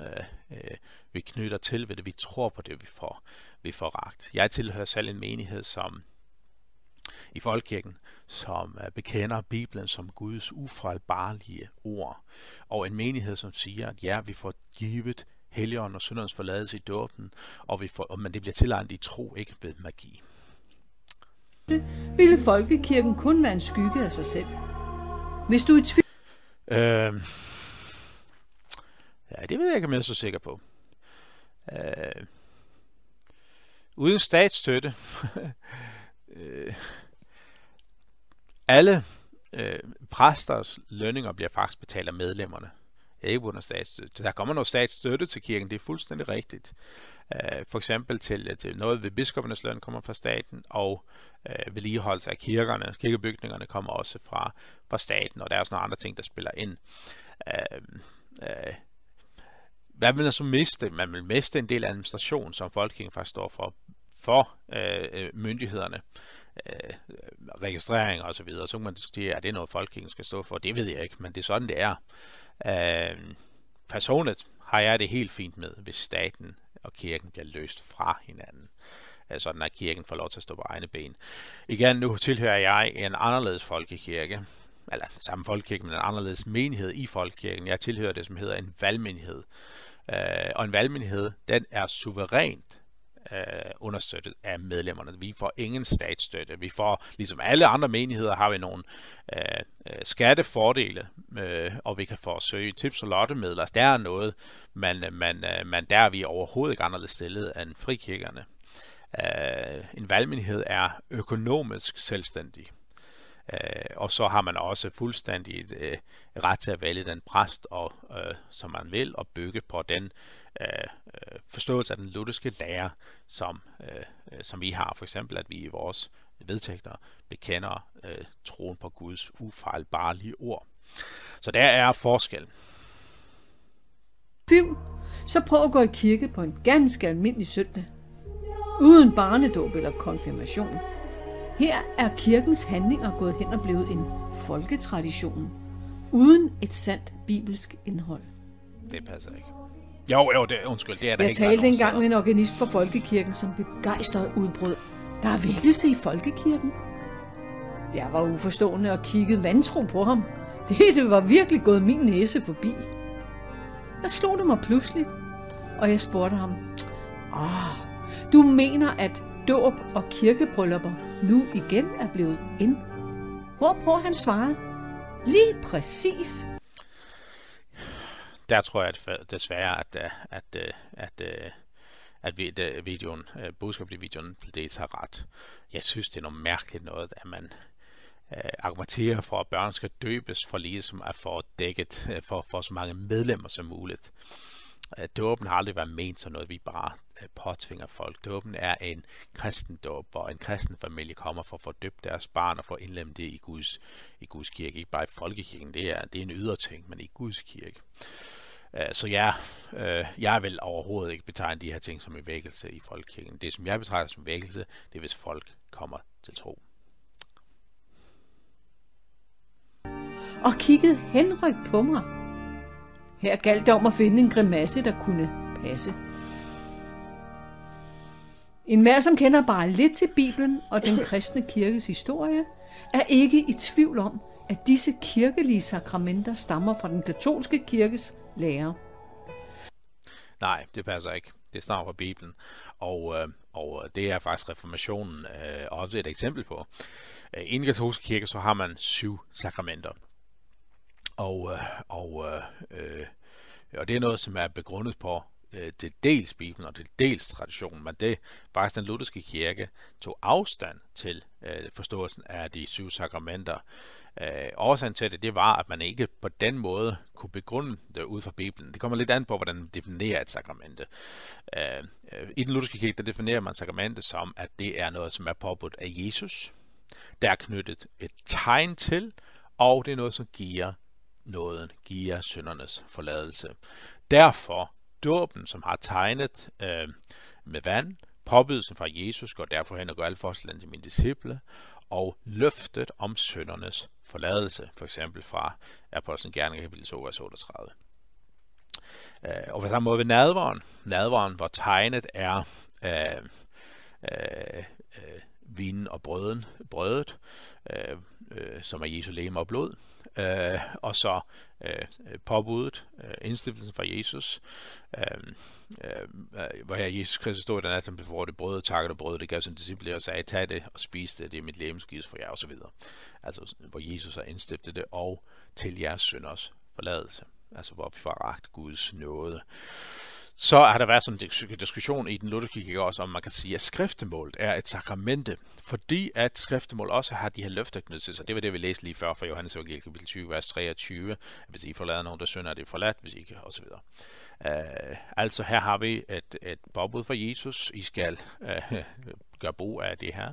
øh, øh, vi knytter til ved det, vi tror på det, vi får, vi får ragt. Jeg tilhører selv en menighed, som i folkekirken, som bekender Bibelen som Guds ufejlbarlige ord, og en menighed, som siger, at ja, vi får givet Helligånden og syndernes forladelse i dåben, og vi får, men det bliver tilegnet i tro, ikke ved magi. Ville folkekirken kun være en skygge af sig selv? Hvis du er i tvivl... Øh, Ja, det ved jeg ikke, om jeg er så sikker på. Øh, uden statsstøtte. øh, alle øh, præsters lønninger bliver faktisk betalt af medlemmerne. Ikke under statsstøtte. Der kommer noget statsstøtte til kirken, det er fuldstændig rigtigt. Øh, for eksempel til, til noget ved biskopernes løn kommer fra staten, og øh, vedligeholdelse af kirkerne, kirkebygningerne kommer også fra, fra staten, og der er også nogle andre ting, der spiller ind. Øh, øh, hvad vil man så miste? Man vil miste en del administration, som Folkekirken faktisk står for, for øh, øh myndighederne, øh, registrering og så videre. Så kan man diskutere, er det noget, Folkekirken skal stå for? Det ved jeg ikke, men det er sådan, det er. Øh, personligt har jeg det helt fint med, hvis staten og kirken bliver løst fra hinanden Altså, sådan at kirken får lov til at stå på egne ben. Igen, nu tilhører jeg en anderledes folkekirke, eller samme folkekirke, men en anderledes menighed i folkekirken. Jeg tilhører det, som hedder en valgmenighed. Øh, og en valgmenighed, den er suverænt øh, understøttet af medlemmerne. Vi får ingen statsstøtte. Vi får, ligesom alle andre menigheder, har vi nogle øh, øh skattefordele, øh, og vi kan få søge tips og lottemidler. Der er noget, man, man, øh, man der er vi overhovedet ikke anderledes stillet end frikirkerne. Øh, en valgmenighed er økonomisk selvstændig. Øh, og så har man også fuldstændig øh, ret til at vælge den præst, og, øh, som man vil, og bygge på den øh, øh, forståelse af den lutherske lære, som, øh, øh, som vi har. For eksempel, at vi i vores vedtægter bekender øh, troen på Guds ufejlbarlige ord. Så der er forskel. Fym, så prøv at gå i kirke på en ganske almindelig søndag. Uden barnedåb eller konfirmation. Her er kirkens handlinger gået hen og blevet en folketradition, uden et sandt bibelsk indhold. Det passer ikke. Jo, jo, det, undskyld, det er der Jeg ikke talte mange engang med en organist for Folkekirken, som begejstret udbrød. Der er vækkelse i Folkekirken. Jeg var uforstående og kiggede vantro på ham. Det, det var virkelig gået min næse forbi. Der slog det mig pludselig, og jeg spurgte ham, Åh, du mener, at dåb og kirkebryllupper nu igen er blevet ind? Hvorpå han svarede, lige præcis. Der tror jeg at desværre, at, øh, at, øh, at, at, at, at vi- videoen, budskabet i videoen til dels har ret. Jeg synes, det er noget mærkeligt noget, at man øh, argumenterer for, at børn skal døbes for ligesom at få dækket for, for så mange medlemmer som muligt. Øh, Dåben har aldrig været ment som noget, vi bare Øh, påtvinger folk. Dåben er en kristendåb, hvor en kristen familie kommer for at få døbt deres barn og få indlemmet det i Guds, i Guds kirke. Ikke bare i folkekirken, det er, det er en ydre ting, men i Guds kirke. Øh, så ja, øh, jeg vil overhovedet ikke betegne de her ting som en vækkelse i folkekirken. Det, som jeg betragter som vækkelse, det er, hvis folk kommer til tro. og kiggede henrygt på mig. Her galt det om at finde en grimasse, der kunne passe. En hver, som kender bare lidt til Bibelen og den kristne kirkes historie, er ikke i tvivl om, at disse kirkelige sakramenter stammer fra den katolske kirkes lære. Nej, det passer ikke. Det stammer fra Bibelen. Og, øh, og det er faktisk reformationen øh, også et eksempel på. Øh, I den katolske kirke, så har man syv sakramenter. Og, øh, og, øh, øh og det er noget, som er begrundet på øh, til dels Bibelen og til dels traditionen, men det faktisk den lutherske kirke tog afstand til øh, forståelsen af de syv sakramenter. Øh, årsagen til det, det var, at man ikke på den måde kunne begrunde det ud fra Bibelen. Det kommer lidt an på, hvordan man definerer et sakramente. Øh, øh, I den lutherske kirke, der definerer man sakramente som, at det er noget, som er påbudt af Jesus. Der er knyttet et tegn til, og det er noget, som giver nåden, giver syndernes forladelse. Derfor dåben, som har tegnet øh, med vand, påbydelsen fra Jesus går derfor hen og gør alle forskellen til mine disciple, og løftet om søndernes forladelse, for eksempel fra Apostlen Gerninger kapitel 2, vers 38. Øh, og på samme måde ved nadveren, nadveren, hvor tegnet er øh, øh, øh, vinen og brøden, brødet, øh, øh, som er Jesu læme og blod, øh, og så øh, påbuddet, øh, indstiftelsen fra Jesus, øh, øh, hvor her Jesus Kristus stod i den nat, hvor det brød, takket og brød, det gav sin disciple og sagde, tag det og spis det, det er mit læme for jer, osv. Altså, hvor Jesus har indstiftet det, og til jeres synders forladelse. Altså, hvor vi får ragt Guds nåde. Så har der været sådan en diskussion i den lutherkirke også, om man kan sige, at skriftemålet er et sakramente, fordi at skriftemål også har de her løfter knyttet til sig. Det var det, vi læste lige før fra Johannes Evangeliet kapitel 20, vers 23. Hvis I forlader nogen, der synder, er det forladt, hvis ikke, osv. Uh, øh, altså her har vi et, et påbud fra Jesus. I skal uh, gøre brug af det her.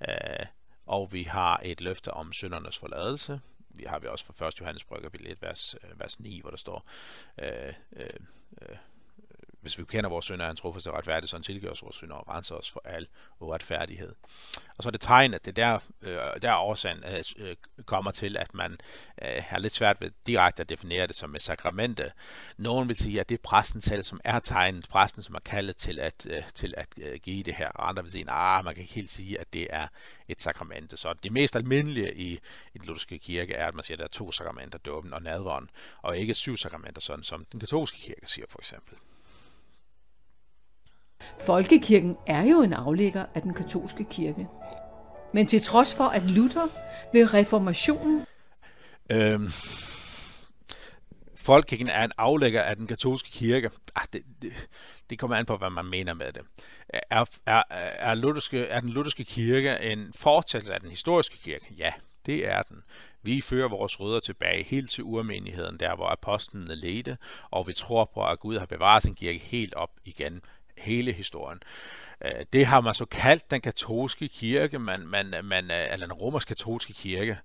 Uh, og vi har et løfte om syndernes forladelse. Vi har vi også fra 1. Johannes kapitel 1, vers, vers 9, hvor der står, uh, uh, uh, hvis vi kender vores synder, er han truffet sig retfærdigt, så han tilgiver os vores synder og renser os for al uretfærdighed. Og så er det tegn, at det der, øh, der årsagen øh, øh, kommer til, at man øh, har lidt svært ved direkte at definere det som et sakramente. Nogen vil sige, at det er præsten selv, som er tegnet, præsten, som er kaldet til at, øh, til at øh, give det her. Og andre vil sige, at man kan ikke helt sige, at det er et sakramente. Så det mest almindelige i, i den lutherske kirke er, at man siger, at der er to sakramenter, dåben og nadveren, og ikke syv sakramenter, sådan som den katolske kirke siger for eksempel. Folkekirken er jo en aflægger af den katolske kirke. Men til trods for, at Luther ved reformationen... Øhm, Folkekirken er en aflægger af den katolske kirke. Ah, det, det, det kommer an på, hvad man mener med det. Er, er, er, lutherske, er den lutherske kirke en fortsættelse af den historiske kirke? Ja, det er den. Vi fører vores rødder tilbage helt til urmenigheden, der hvor apostlene ledte, og vi tror på, at Gud har bevaret sin kirke helt op igen hele historien. Øh, det har man så kaldt den katolske kirke, man, man, man, øh, eller den romersk-katolske kirke.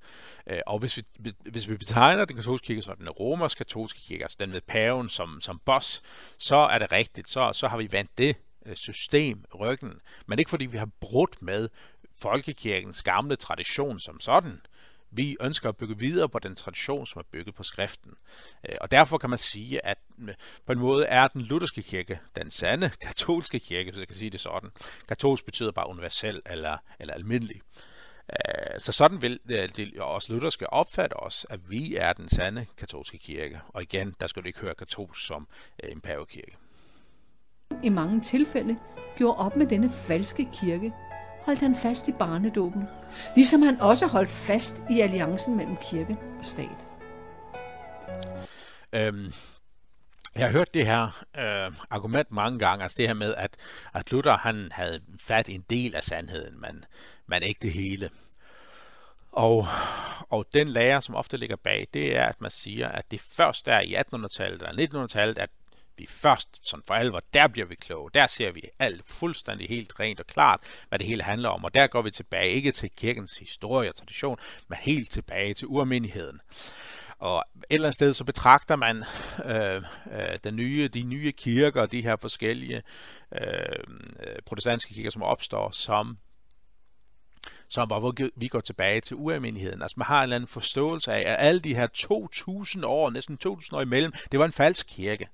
Øh, og hvis vi, hvis vi betegner den katolske kirke som den romersk-katolske kirke, altså den med paven som, som boss, så er det rigtigt. Så, så har vi vandt det system ryggen. Men ikke fordi vi har brudt med folkekirkens gamle tradition som sådan. Vi ønsker at bygge videre på den tradition, som er bygget på skriften. Øh, og derfor kan man sige, at øh, på en måde er den lutherske kirke den sande katolske kirke, hvis jeg kan sige det sådan. Katolsk betyder bare universel eller, eller almindelig. Øh, så sådan vil det også lutherske opfatte os, at vi er den sande katolske kirke. Og igen, der skal du ikke høre katolsk som en pavekirke. I mange tilfælde gjorde op med denne falske kirke holdt han fast i barnedåben, ligesom han også holdt fast i alliancen mellem kirke og stat. Øhm, jeg har hørt det her øh, argument mange gange, altså det her med, at, at Luther han havde fat i en del af sandheden, men, men ikke det hele. Og, og den lære, som ofte ligger bag, det er, at man siger, at det først er i 1800-tallet eller 1900-tallet, at vi først, sådan for alvor, der bliver vi kloge. Der ser vi alt fuldstændig helt rent og klart, hvad det hele handler om. Og der går vi tilbage, ikke til kirkens historie og tradition, men helt tilbage til urmenigheden. Og et eller andet sted så betragter man øh, øh, den nye, de nye kirker, de her forskellige øh, øh protestantiske kirker, som opstår, som som var, hvor vi går tilbage til ualmindeligheden. Altså man har en eller anden forståelse af, at alle de her 2000 år, næsten 2000 år imellem, det var en falsk kirke.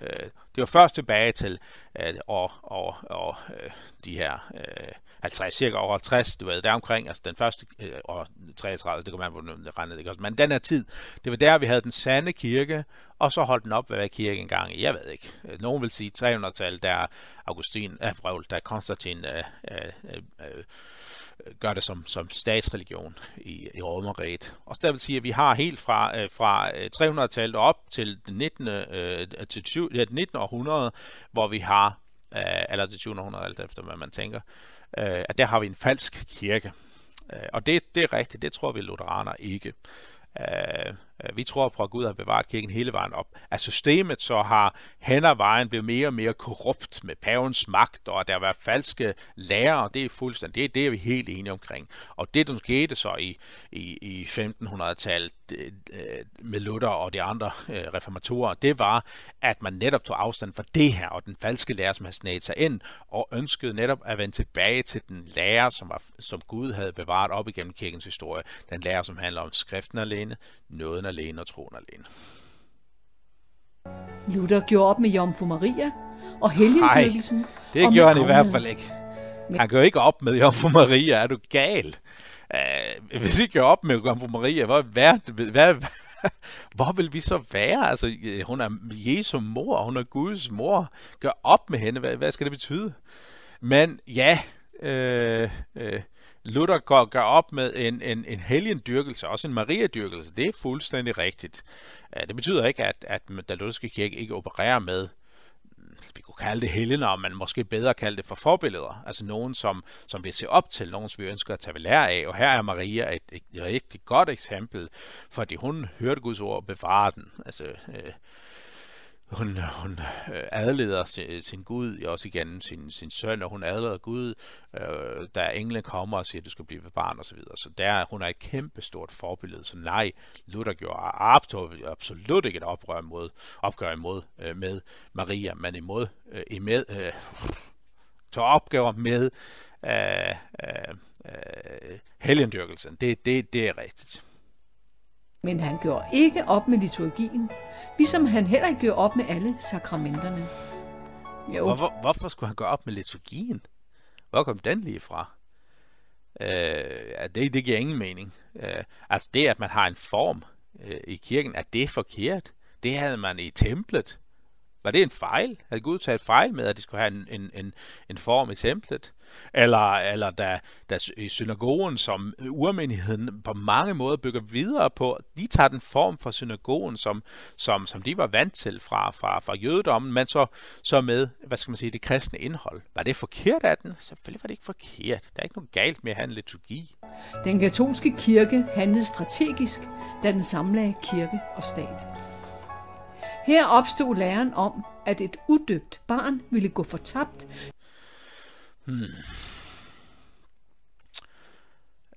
Øh, det var først tilbage til øh, år, år, år øh, de her øh, 50, cirka over 50, du ved, der omkring, altså den første øh, år 33, det kan man på regnede ikke? men den her tid, det var der, vi havde den sande kirke, og så holdt den op ved kirke engang i, jeg ved ikke, øh, nogen vil sige 300-tallet, der Augustin, øh, der Konstantin øh, øh, øh, øh gør det som, som statsreligion i, i Romeriet. Og der vil sige, at vi har helt fra, øh, fra øh, 300-tallet op til det 19. Øh, til 20, ja, det 19. århundrede, hvor vi har, øh, eller det 20. århundrede, alt efter hvad man tænker, øh, at der har vi en falsk kirke. Øh, og det, det er rigtigt, det tror vi lutheraner ikke. Øh, Øh, vi tror på, at Gud har bevaret kirken hele vejen op. At systemet så har hen ad vejen blevet mere og mere korrupt med pavens magt, og at der har været falske lærere, det er fuldstændig, det, det er vi helt enige omkring. Og det, der skete så i, i, i 1500-tallet øh, med Luther og de andre øh, reformatorer, det var, at man netop tog afstand fra det her, og den falske lærer, som har snedet sig ind, og ønskede netop at vende tilbage til den lærer, som, var, som Gud havde bevaret op igennem kirkens historie. Den lærer, som handler om skriften alene, nåden alene og troen alene. Luther gjorde op med Jomfru Maria og helgendyrkelsen. Nej, det gjorde han i hvert fald ikke. Han gjorde ikke op med Jomfru Maria. Er du gal? Uh, hvis I gjorde op med Jomfru Maria, hvad, hvad, hvad, hvor vil vi så være? Altså, hun er Jesu mor, hun er Guds mor. Gør op med hende. Hvad, hvad skal det betyde? Men ja, øh, øh, Luther går, gør op med en, en, en helgendyrkelse, også en mariadyrkelse. Det er fuldstændig rigtigt. Det betyder ikke, at, at den lutherske kirke ikke opererer med vi kunne kalde det helgener, men måske bedre kalde det for forbilleder. Altså nogen, som, som vi ser op til, nogen, som vi ønsker at tage ved lære af. Og her er Maria et, et, et rigtig godt eksempel, fordi hun hørte Guds ord og bevarede den. Altså, øh, hun, hun øh, adleder sin, sin Gud, også igen sin, sin søn, og hun adleder Gud, øh, da englen kommer og siger, at du skal blive barn osv. Så, videre. så der, hun er et kæmpe stort forbillede. Så nej, Luther gjorde absolut ikke et oprør mod, opgør imod øh, med Maria, men imod, øh, imod øh, tog opgaver med øh, øh, øh, helgendyrkelsen. Det, det, det er rigtigt. Men han gjorde ikke op med liturgien, ligesom han heller ikke gjorde op med alle sakramenterne. Jo. Hvorfor, hvorfor skulle han gøre op med liturgien? Hvor kom den lige fra? Øh, det, det giver ingen mening. Øh, altså det, at man har en form øh, i kirken, er det forkert? Det havde man i templet. Var det en fejl? Havde Gud taget fejl med, at de skulle have en, en, en, en form i templet? Eller, eller da, da synagogen, som urmenigheden på mange måder bygger videre på, de tager den form for synagogen, som, som, som de var vant til fra, fra, fra jødedommen, men så, så med, hvad skal man sige, det kristne indhold. Var det forkert af den? Selvfølgelig var det ikke forkert. Der er ikke noget galt med at have en liturgi. Den katolske kirke handlede strategisk, da den samlede kirke og stat. Her opstod læren om, at et udøbt barn ville gå fortabt. Hmm.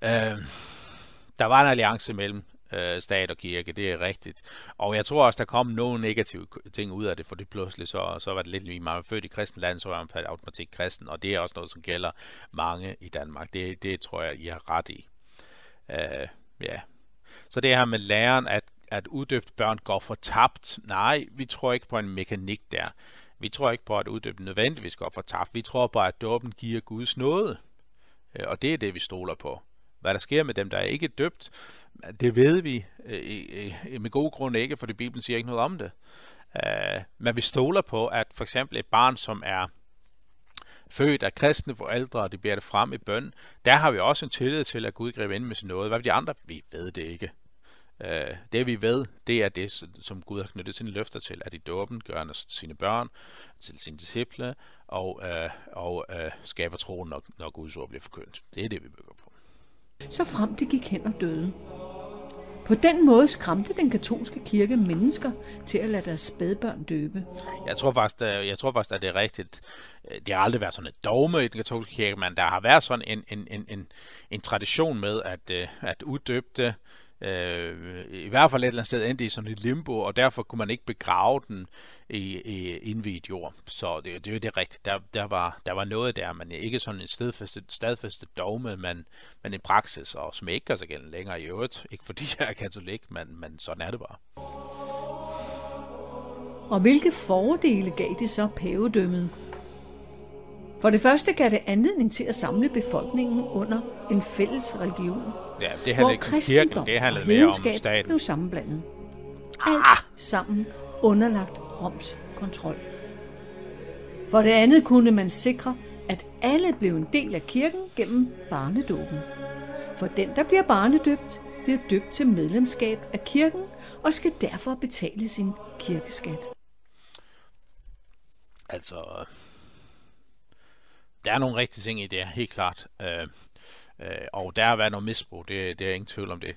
Øh, der var en alliance mellem øh, stat og kirke, det er rigtigt. Og jeg tror også, der kom nogle negative ting ud af det, for det pludselig så, så var det lidt lige meget født i kristen land, så var man per automatik kristen, og det er også noget, som gælder mange i Danmark. Det, det tror jeg, I har ret i. Øh, ja. Så det her med læren, at, at uddøbt børn går for tabt, nej, vi tror ikke på en mekanik der. Vi tror ikke på, at uddøbt nødvendigvis går for tabt. Vi tror på, at dåben giver Guds nåde. Øh, og det er det, vi stoler på. Hvad der sker med dem, der er ikke døbt, det ved vi øh, med god grund ikke, for Bibelen siger ikke noget om det. Øh, men vi stoler på, at for eksempel et barn, som er født af kristne forældre, og de bærer det frem i bøn, der har vi også en tillid til, at Gud griber ind med sin noget. Hvad vil de andre? Vi ved det ikke. Uh, det vi ved, det er det, som Gud har knyttet sine løfter til, at i dåben gør han sine børn til sine disciple, og, uh, og uh, skaber troen, når, når Guds ord bliver forkyndt. Det er det, vi bygger på. Så frem det gik hen og døde. På den måde skræmte den katolske kirke mennesker til at lade deres spædbørn døbe. Jeg tror faktisk, at, jeg tror faktisk, at det er rigtigt. Det har aldrig været sådan et dogme i den katolske kirke, men der har været sådan en, en, en, en, en tradition med, at, øh, at uddøbte øh, i hvert fald et eller andet sted endte i sådan et limbo, og derfor kunne man ikke begrave den i, i indvidet jord. Så det, det er det rigtigt. Der, der, var, der var noget der, men ikke sådan en stedfæstet, stadfæstet dogme, men, men en praksis, og som ikke gør sig gældende længere i øvrigt. Ikke fordi jeg er katolik, men, men sådan er det bare. Og hvilke fordele gav det så pavedømmet? For det første gav det anledning til at samle befolkningen under en fælles religion. Ja, det handler ikke om kirken, det handler mere om staten. blev sammenblandet. Alt ah. sammen underlagt Roms kontrol. For det andet kunne man sikre, at alle blev en del af kirken gennem barnedåben. For den, der bliver barnedøbt, bliver døbt til medlemskab af kirken og skal derfor betale sin kirkeskat. Altså, der er nogle rigtige ting i det, helt klart. Øh, øh, og der har været noget misbrug, det, det er ingen tvivl om det.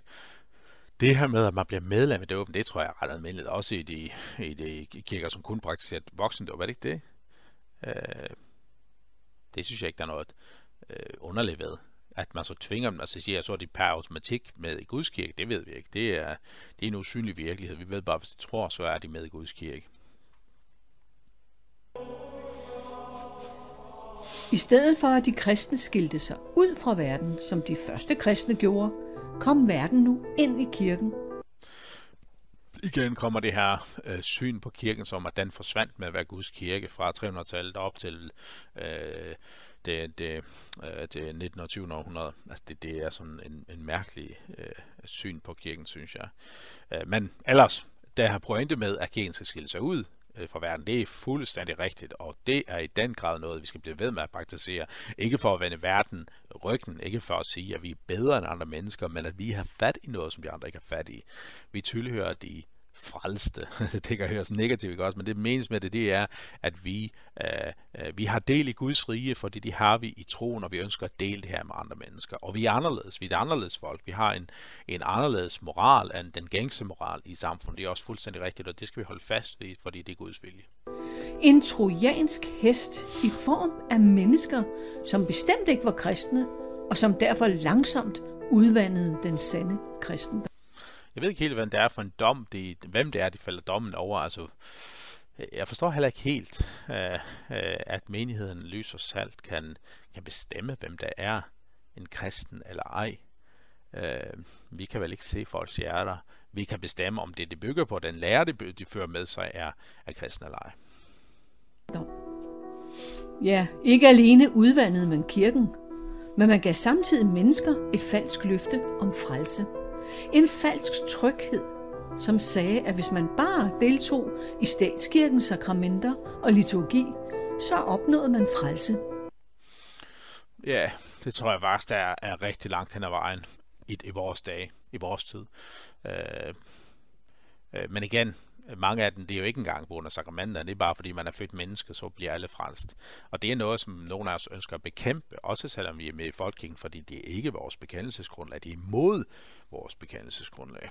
Det her med, at man bliver medlem i dåben, det tror jeg er ret almindeligt, også i de, i de kirker, som kun praktiserer voksendåb. Er det ikke det? Øh, det synes jeg ikke, der er noget øh, underligt ved. At man så tvinger dem, altså siger, så er de per automatik med i Guds kirke, det ved vi ikke. Det er, det er en usynlig virkelighed. Vi ved bare, hvis de tror, så er de med i Guds kirke. I stedet for at de kristne skilte sig ud fra verden, som de første kristne gjorde, kom verden nu ind i kirken. Igen kommer det her øh, syn på kirken som, at den forsvandt med at være Guds kirke fra 300-tallet op til øh, det, det, øh, det 19. og 20. århundrede. Altså det, det er sådan en, en mærkelig øh, syn på kirken, synes jeg. Øh, men ellers, der har pointe med, at kirken skal skille sig ud Øh, for verden. Det er fuldstændig rigtigt, og det er i den grad noget, vi skal blive ved med at praktisere. Ikke for at vende verden ryggen, ikke for at sige, at vi er bedre end andre mennesker, men at vi har fat i noget, som de andre ikke har fat i. Vi tilhører de frelste. det kan høres negativt også, men det menes med det, det er, at vi, øh, øh, vi har del i Guds rige, fordi det har vi i troen, og vi ønsker at dele det her med andre mennesker. Og vi er anderledes. Vi er et anderledes folk. Vi har en, en anderledes moral end den gængse moral i samfundet. Det er også fuldstændig rigtigt, og det skal vi holde fast ved, fordi det er Guds vilje. En trojansk hest i form af mennesker, som bestemt ikke var kristne, og som derfor langsomt udvandede den sande kristendom. Jeg ved ikke helt, hvad det er for en dom, det, hvem det er, de falder dommen over. Altså, jeg forstår heller ikke helt, øh, øh, at menigheden Lys og Salt kan, kan bestemme, hvem der er en kristen eller ej. Øh, vi kan vel ikke se folks hjerter. Vi kan bestemme, om det, de bygger på, den lære, de, de fører med sig, er, er kristen eller ej. Ja, ikke alene udvandede man kirken, men man gav samtidig mennesker et falsk løfte om frelse. En falsk tryghed, som sagde, at hvis man bare deltog i statskirkens sakramenter og liturgi, så opnåede man frelse. Ja, det tror jeg faktisk, der er, er rigtig langt hen ad vejen i, i vores dage, i vores tid. Øh, øh, men igen, mange af dem, det er jo ikke engang på grund af sakramenter, det er bare fordi man er født menneske, så bliver alle frelst. Og det er noget, som nogle af os ønsker at bekæmpe, også selvom vi er med i Folkekirken, fordi det er ikke vores bekendelsesgrundlag, det er imod vores bekendelsesgrundlag.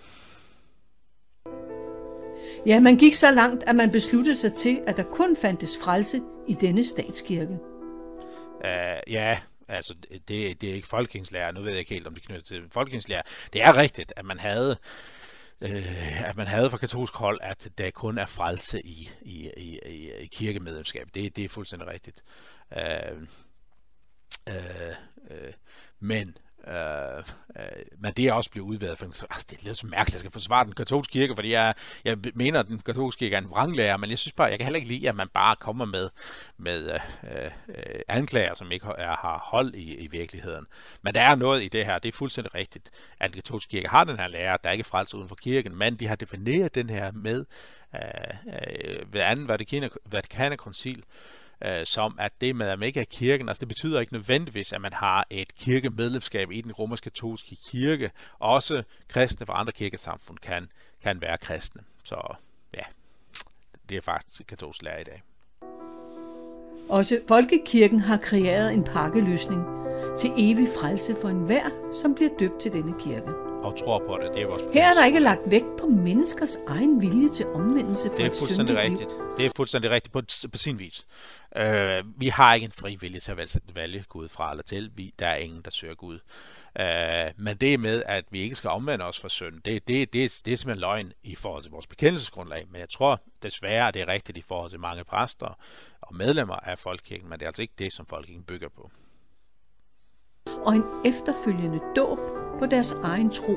Ja, man gik så langt, at man besluttede sig til, at der kun fandtes frelse i denne statskirke. Uh, ja, altså det, det er ikke folkekingslærer. Nu ved jeg ikke helt, om det knytter til folkekingslærer. Det er rigtigt, at man havde øh, at man havde fra katolsk hold, at der kun er frelse i, i, i, i kirkemedlemskab. Det, det er fuldstændig rigtigt. Øh, øh, øh, men Øh, øh, men det er også blevet udværet, for altså, det er lidt så mærkeligt, at jeg skal forsvare den katolske kirke, fordi jeg, jeg mener, at den katolske kirke er en vranglærer, men jeg synes bare, jeg kan heller ikke lide, at man bare kommer med, med øh, øh, anklager, som ikke er, har hold i, i virkeligheden. Men der er noget i det her, det er fuldstændig rigtigt, at den katolske kirke har den her lærer, der er ikke frelst uden for kirken, men de har defineret den her med øh, øh, ved anden Vatikanerkoncil, øh, som at det med, at man ikke er kirken, altså det betyder ikke nødvendigvis, at man har et kirkemedlemskab i den romersk-katolske kirke. Også kristne fra andre kirkesamfund kan, kan være kristne. Så ja, det er faktisk katolsk lære i dag. Også folkekirken har kreeret en pakkeløsning til evig frelse for enhver, som bliver døbt til denne kirke og tror på det. Det er vores Her er der ikke lagt vægt på menneskers egen vilje til omvendelse for Det er fuldstændig rigtigt. Liv. Det er fuldstændig rigtigt på, på sin vis. Uh, vi har ikke en fri vilje til at vælge, vælge Gud fra eller til. Vi, der er ingen, der søger Gud. Uh, men det med, at vi ikke skal omvende os for synd, det, det, det, det er simpelthen løgn i forhold til vores bekendelsesgrundlag. Men jeg tror desværre, at det er rigtigt i forhold til mange præster og medlemmer af Folkekirken, men det er altså ikke det, som Folkekirken bygger på. Og en efterfølgende dåb på deres egen tro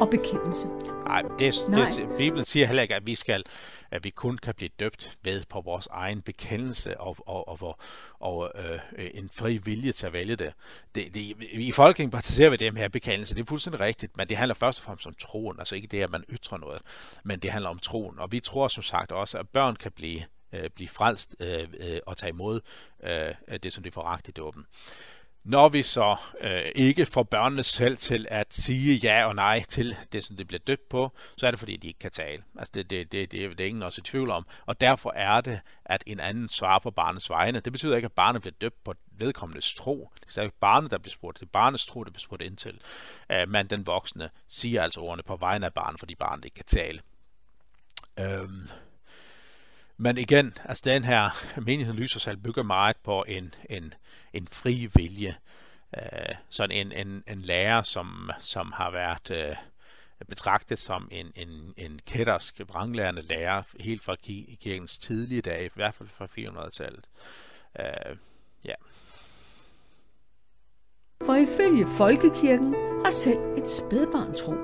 og bekendelse. Nej, det, Nej. det, Bibelen siger heller ikke, at vi skal, at vi kun kan blive døbt ved på vores egen bekendelse og, og, og, og øh, en fri vilje til at vælge det. det, det I folkekirken praktiserer vi det med her bekendelse, det er fuldstændig rigtigt, men det handler først og fremmest om troen, altså ikke det, at man ytrer noget, men det handler om troen, og vi tror som sagt også, at børn kan blive, øh, blive frelst øh, øh, og tage imod øh, det, som de får ragt i dåben. Når vi så øh, ikke får børnene selv til at sige ja og nej til det, som det bliver døbt på, så er det fordi, de ikke kan tale. Altså det, det, det, det, det er ingen også i tvivl om. Og derfor er det, at en anden svarer på barnets vegne. Det betyder ikke, at barnet bliver døbt på vedkommendes tro. Det er ikke barnet, der bliver spurgt. Det er barnets tro, der bliver spurgt ind til. Øh, men den voksne siger altså ordene på vegne af barnet, fordi barnet ikke kan tale. Øhm, men igen, altså den her menigheden Lysersal bygger meget på en, en, en fri vilje. Øh, sådan en, en, en lærer, som, som har været øh, betragtet som en, en, en kættersk, vranglærende lærer, helt fra kirkens tidlige dage, i hvert fald fra 400-tallet. Øh, ja. For ifølge folkekirken har selv et spædbarn tro.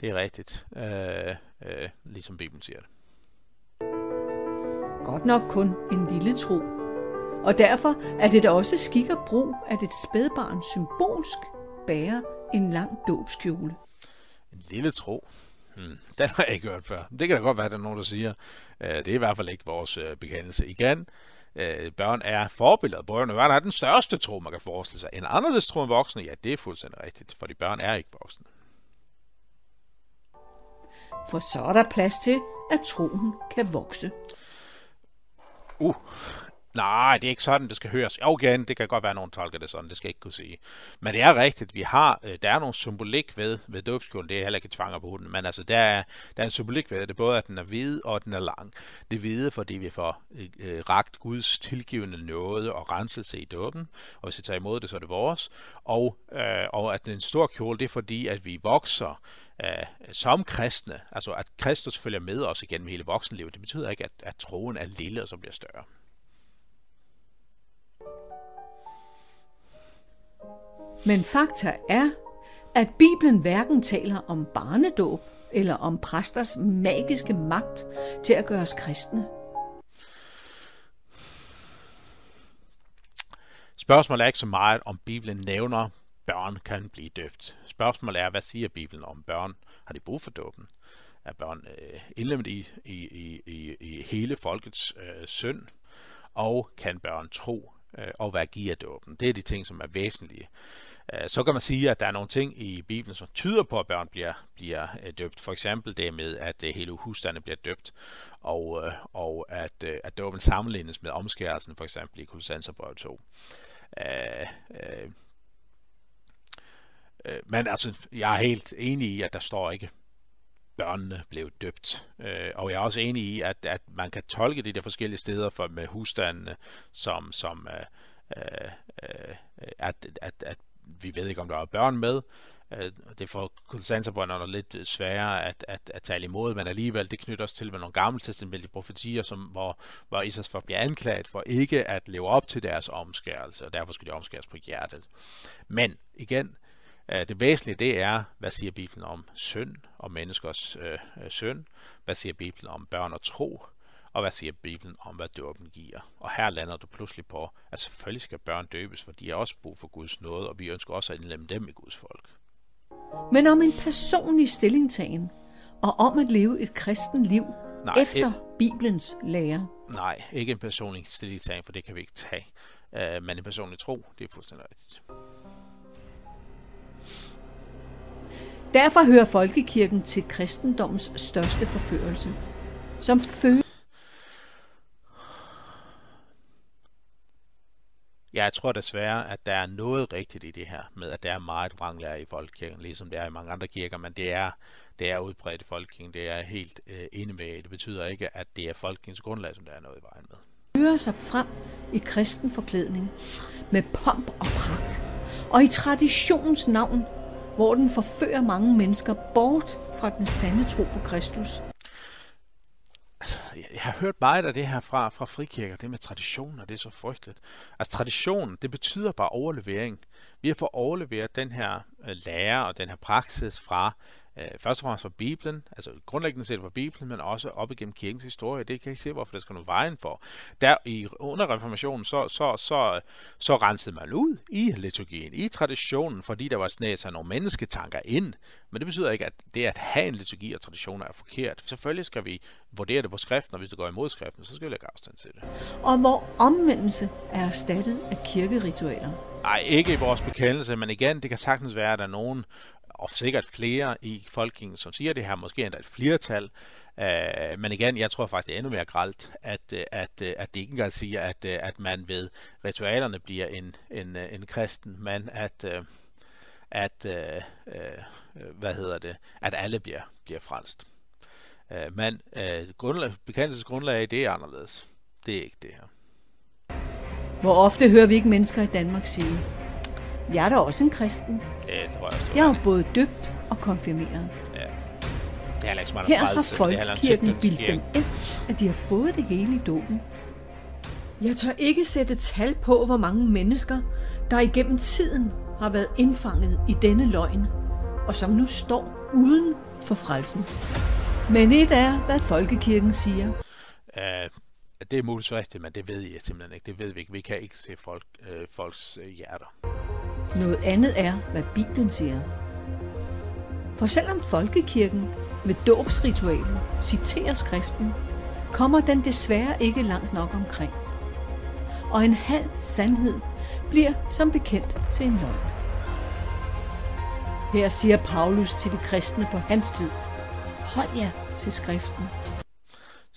Det er rigtigt, øh, øh, ligesom Bibelen siger det. Godt nok kun en lille tro. Og derfor er det da også skik og brug, at et spædbarn symbolsk bærer en lang dåbskjole. En lille tro. Hmm, den har jeg ikke hørt før. Det kan da godt være, at der er nogen, der siger. Øh, det er i hvert fald ikke vores øh, bekendelse. Igen, øh, børn er forbilleder. Børn er den største tro, man kan forestille sig. En anderledes tro end voksne, ja, det er fuldstændig rigtigt, fordi børn er ikke voksne. For så er der plads til, at troen kan vokse. Uh, nej, det er ikke sådan, det skal høres. Jo, igen, det kan godt være, nogen tolker det sådan, det skal jeg ikke kunne sige. Men det er rigtigt, vi har, øh, der er nogle symbolik ved, ved dåbskjolen, det er heller ikke tvanger på den, men altså, der er, der er en symbolik ved det, både at den er hvid og den er lang. Det hvide, fordi vi får øh, øh ragt Guds tilgivende nåde og renselse i dåben, og hvis vi tager imod det, så er det vores. Og, øh, og at den store kjole, det er fordi, at vi vokser øh, som kristne, altså at Kristus følger med os igennem hele voksenlivet. Det betyder ikke, at, at troen er lille og så bliver større. Men fakta er, at Bibelen hverken taler om barnedåb eller om præsters magiske magt til at gøre os kristne. Spørgsmålet er ikke så meget, om Bibelen nævner, børn kan blive døbt. Spørgsmålet er, hvad siger Bibelen om børn? Har de brug for dåben? Er børn øh, indlemmet i, i, i, i hele folkets øh, synd? Og kan børn tro øh, og hvad giver dåben? Det er de ting, som er væsentlige. Øh, så kan man sige, at der er nogle ting i Bibelen, som tyder på, at børn bliver, bliver øh, døbt. For eksempel det med, at øh, hele husstande bliver døbt, og, øh, og at, øh, at dåben sammenlignes med omskærelsen, for eksempel i Kolossenserbrevet 2. Øh, øh, øh, men altså, jeg er helt enig i, at der står ikke børnene blev døbt. Øh, og jeg er også enig i, at, at man kan tolke det der forskellige steder for med husstandene som, som øh, øh, øh at, at, at vi ved ikke, om der var børn med. Øh, det får konsensurbåndene lidt sværere at, at, at tale imod, men alligevel det knytter os til med nogle gamle testamentlige profetier, som, hvor, hvor Isas for bliver anklaget for ikke at leve op til deres omskærelse, og derfor skal de omskæres på hjertet. Men igen, det væsentlige det er, hvad siger Bibelen om synd og menneskers øh, øh, synd? Hvad siger Bibelen om børn og tro? Og hvad siger Bibelen om, hvad dåben giver? Og her lander du pludselig på, at selvfølgelig skal børn døbes, for de har også brug for Guds nåde, og vi ønsker også at indlemme dem i Guds folk. Men om en personlig stillingtagen, og om at leve et kristen liv Nej, efter et... Bibelens lære. Nej, ikke en personlig stillingtagen, for det kan vi ikke tage. Uh, men en personlig tro, det er fuldstændig rigtigt. Derfor hører folkekirken til kristendommens største forførelse, som føler Ja, jeg tror desværre, at der er noget rigtigt i det her, med at der er meget vranglærer i folkekirken, ligesom det er i mange andre kirker, men det er, det er udbredt i folkekirken, det er helt øh, inde med. Det betyder ikke, at det er folkekirkens grundlag, som der er noget i vejen med. Hører sig frem i kristen forklædning, med pomp og pragt, og i traditionens navn hvor den forfører mange mennesker bort fra den sande tro på Kristus. Altså, jeg har hørt meget af det her fra, fra frikirker, det med traditioner, det er så frygteligt. Altså tradition, det betyder bare overlevering. Vi har fået overleveret den her øh, lære og den her praksis fra øh, først og fremmest fra Bibelen, altså grundlæggende set fra Bibelen, men også op igennem kirkens historie. Det kan jeg ikke se, hvorfor det skal noget vejen for. Der i, under reformationen, så, så, så, så rensede man ud i liturgien, i traditionen, fordi der var snæt sig nogle mennesketanker ind. Men det betyder ikke, at det at have en liturgi og traditioner er forkert. Selvfølgelig skal vi vurdere det på skriften, og hvis det går imod skriften, så skal vi lægge afstand til det. Og hvor omvendelse er erstattet af kirkeritualer. Nej, ikke i vores bekendelse, men igen, det kan sagtens være, at der er nogen, og sikkert flere i Folketinget, som siger det her, måske endda et flertal. Uh, men igen, jeg tror faktisk, det er endnu mere gralt, at, øh, at, øh, at det ikke engang siger, at, at man ved ritualerne bliver en, en, en kristen, men at, at uh, hvad hedder det, at alle bliver, bliver frelst. Uh, men uh, grundlag, bekendelsesgrundlag, det er anderledes. Det er ikke det her. Hvor ofte hører vi ikke mennesker i Danmark sige, jeg er da også en kristen. Ja, det tror jeg også. Jeg er både døbt og konfirmeret. Ja. Det er ikke meget Her har folkekirken bildt dem ind, at de har fået det hele i dåben. Jeg tør ikke sætte tal på, hvor mange mennesker, der igennem tiden har været indfanget i denne løgn, og som nu står uden for frelsen. Men et er, hvad folkekirken siger. Uh, det er muligvis rigtigt, men det ved jeg simpelthen ikke. Det ved vi ikke. Vi kan ikke se folk, øh, folks øh, hjerter. Noget andet er, hvad Bibelen siger. For selvom folkekirken med dåbsritualet citerer skriften, kommer den desværre ikke langt nok omkring. Og en halv sandhed bliver som bekendt til en løgn. Her siger Paulus til de kristne på hans tid, hold jer til skriften.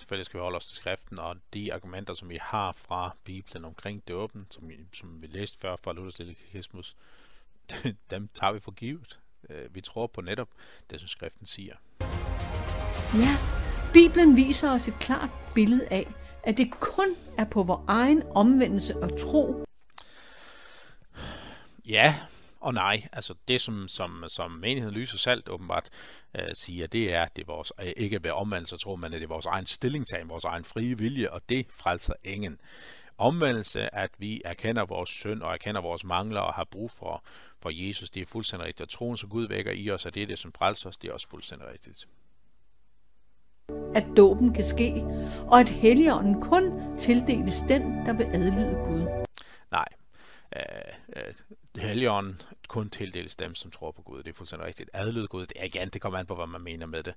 Selvfølgelig skal vi holde os til skriften, og de argumenter, som vi har fra Bibelen omkring dåben, som, som vi læste før fra Luthers Katekismus, dem tager vi for givet. Øh, vi tror på netop det, som skriften siger. Ja, Bibelen viser os et klart billede af, at det kun er på vores egen omvendelse og tro. Ja, og nej, altså det som, som, som menigheden lyser salt åbenbart øh, siger, det er, at det er vores, øh, ikke ved omvendelse og tro, men det er vores egen stillingtagen, vores egen frie vilje, og det frelser ingen. Omvendelse, at vi erkender vores synd og erkender vores mangler og har brug for, for Jesus, det er fuldstændig rigtigt. Og troen, som Gud vækker i os, og det er det, som frelser os, det er også fuldstændig rigtigt. At dåben kan ske, og at helligånden kun tildeles den, der vil adlyde Gud. Nej, øh, øh, Helligånden kun tildeles dem, som tror på Gud. Det er fuldstændig rigtigt. Adlyd Gud, det er igen, det kommer an på, hvad man mener med det.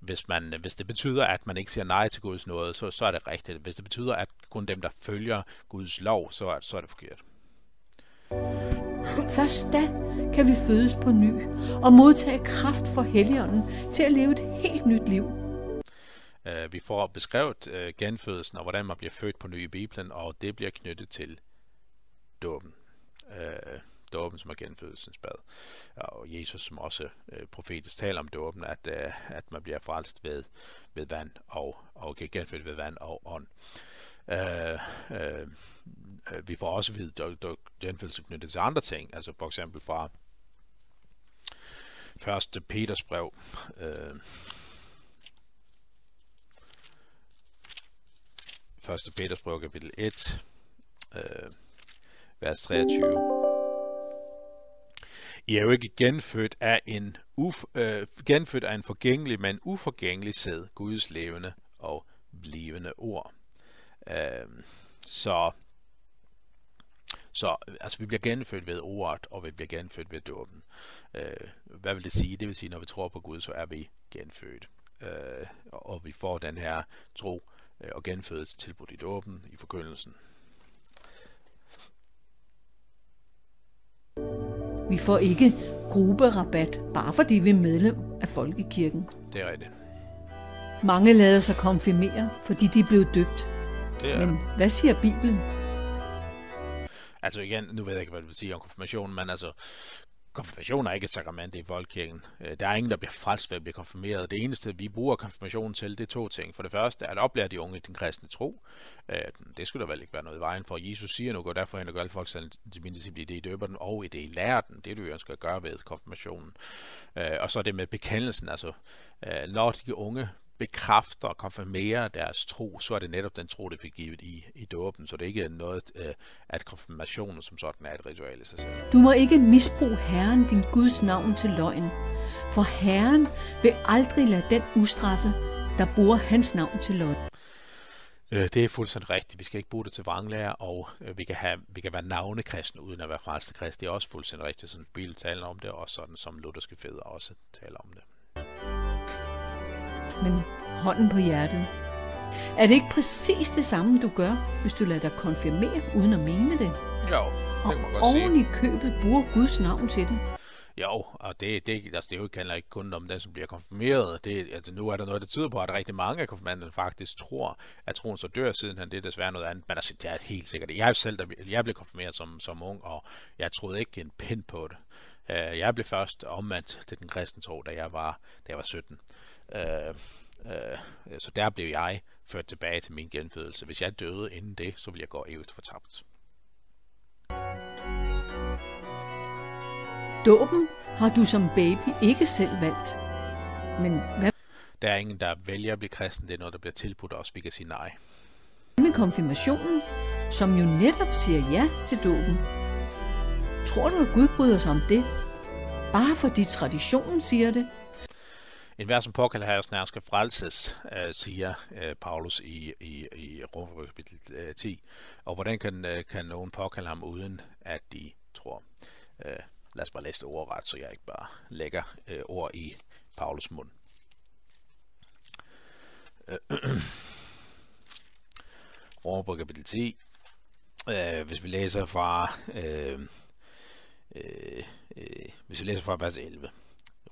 Hvis, man, hvis det betyder, at man ikke siger nej til Guds nåde, så, så er det rigtigt. Hvis det betyder, at kun dem, der følger Guds lov, så er, så er det forkert. Først da kan vi fødes på ny og modtage kraft for Helligånden til at leve et helt nyt liv. Uh, vi får beskrevet genfødelsen og hvordan man bliver født på ny i Bibelen, og det bliver knyttet til dåben. Øh, dåben, som er genfødelsens bad. Og Jesus, som også øh, profetisk taler om dåben, at, øh, at man bliver frelst ved, ved vand og, og genfødt ved vand og ånd. Øh, øh, vi får også vidt at genfødelse knyttet til andre ting, altså for eksempel fra første Peters brev, øh, første Peters brev, kapitel 1, øh, vers 23. I er jo ikke genfødt af en, uf, øh, genfødt af en forgængelig, men uforgængelig sæd, Guds levende og blivende ord. Øh, så så altså, vi bliver genfødt ved ordet, og vi bliver genfødt ved dåben. Øh, hvad vil det sige? Det vil sige, når vi tror på Gud, så er vi genfødt. Øh, og vi får den her tro øh, og genfødelse tilbudt i dåben, i forkyndelsen. Vi får ikke grupperabat, bare fordi vi er medlem af Folkekirken. Det er rigtigt. Mange lader sig konfirmere, fordi de blev døbt. Det er. Men hvad siger Bibelen? Altså igen, nu ved jeg ikke, hvad du vil sige om konfirmation, men altså, konfirmation er ikke et sakrament i folkekirken. Øh, der er ingen, der bliver frelst ved at blive konfirmeret. Det eneste, vi bruger konfirmationen til, det er to ting. For det første, at oplære de unge i den kristne tro. Øh, det skulle der vel ikke være noget i vejen for. Jesus siger nu, går derfor hen og gør alle folk til min disciple, det I døber den, og i det I lærer den. Det er det, vi ønsker at gøre ved konfirmationen. Øh, og så det med bekendelsen, altså når de unge bekræfter og konfirmerer deres tro, så er det netop den tro, det fik givet i, i dåben. Så det er ikke noget, øh, at konfirmationen som sådan er et ritual i sig selv. Du må ikke misbruge Herren, din Guds navn, til løgn. For Herren vil aldrig lade den ustraffe, der bruger hans navn til løgn. Øh, det er fuldstændig rigtigt. Vi skal ikke bruge det til vranglærer, og øh, vi kan, have, vi kan være navnekristne uden at være frelste kristne. Det er også fuldstændig rigtigt, sådan Bibelen taler om det, og sådan som lutherske fædre også taler om det men hånden på hjertet. Er det ikke præcis det samme, du gør, hvis du lader dig konfirmere uden at mene det? Jo, det kan man godt sige. Og oven i købet bruger Guds navn til det. Jo, og det, det, altså det handler ikke kun om den, som bliver konfirmeret. Det, altså nu er der noget, der tyder på, at rigtig mange af konfirmanderne faktisk tror, at troen så dør siden han. Det er desværre noget andet. Men altså, det er helt sikkert. Jeg selv, der, jeg blev konfirmeret som, som ung, og jeg troede ikke en pind på det. Øh, jeg blev først omvendt til den kristne tro, da jeg var, da jeg var 17. Øh, øh, så der blev jeg ført tilbage til min genfødelse. Hvis jeg døde inden det, så ville jeg gå evigt fortabt. Dåben har du som baby ikke selv valgt. Men hvad der er ingen, der vælger at blive kristen. Det er noget, der bliver tilbudt os. Vi kan sige nej. Med konfirmationen, som jo netop siger ja til dåben. Tror du, at Gud bryder sig om det? Bare fordi traditionen siger det, en hver som påkalder herres nær skal frelses, øh, siger øh, Paulus i, i, i Rom kapitel 10. Og hvordan kan, øh, kan nogen påkalde ham, uden at de tror? Lad os bare læse det ordret, så jeg ikke bare lægger ord i Paulus mund. Rom kapitel 10. Hvis vi læser fra øh, øh, øh, hvis vi læser fra vers 11.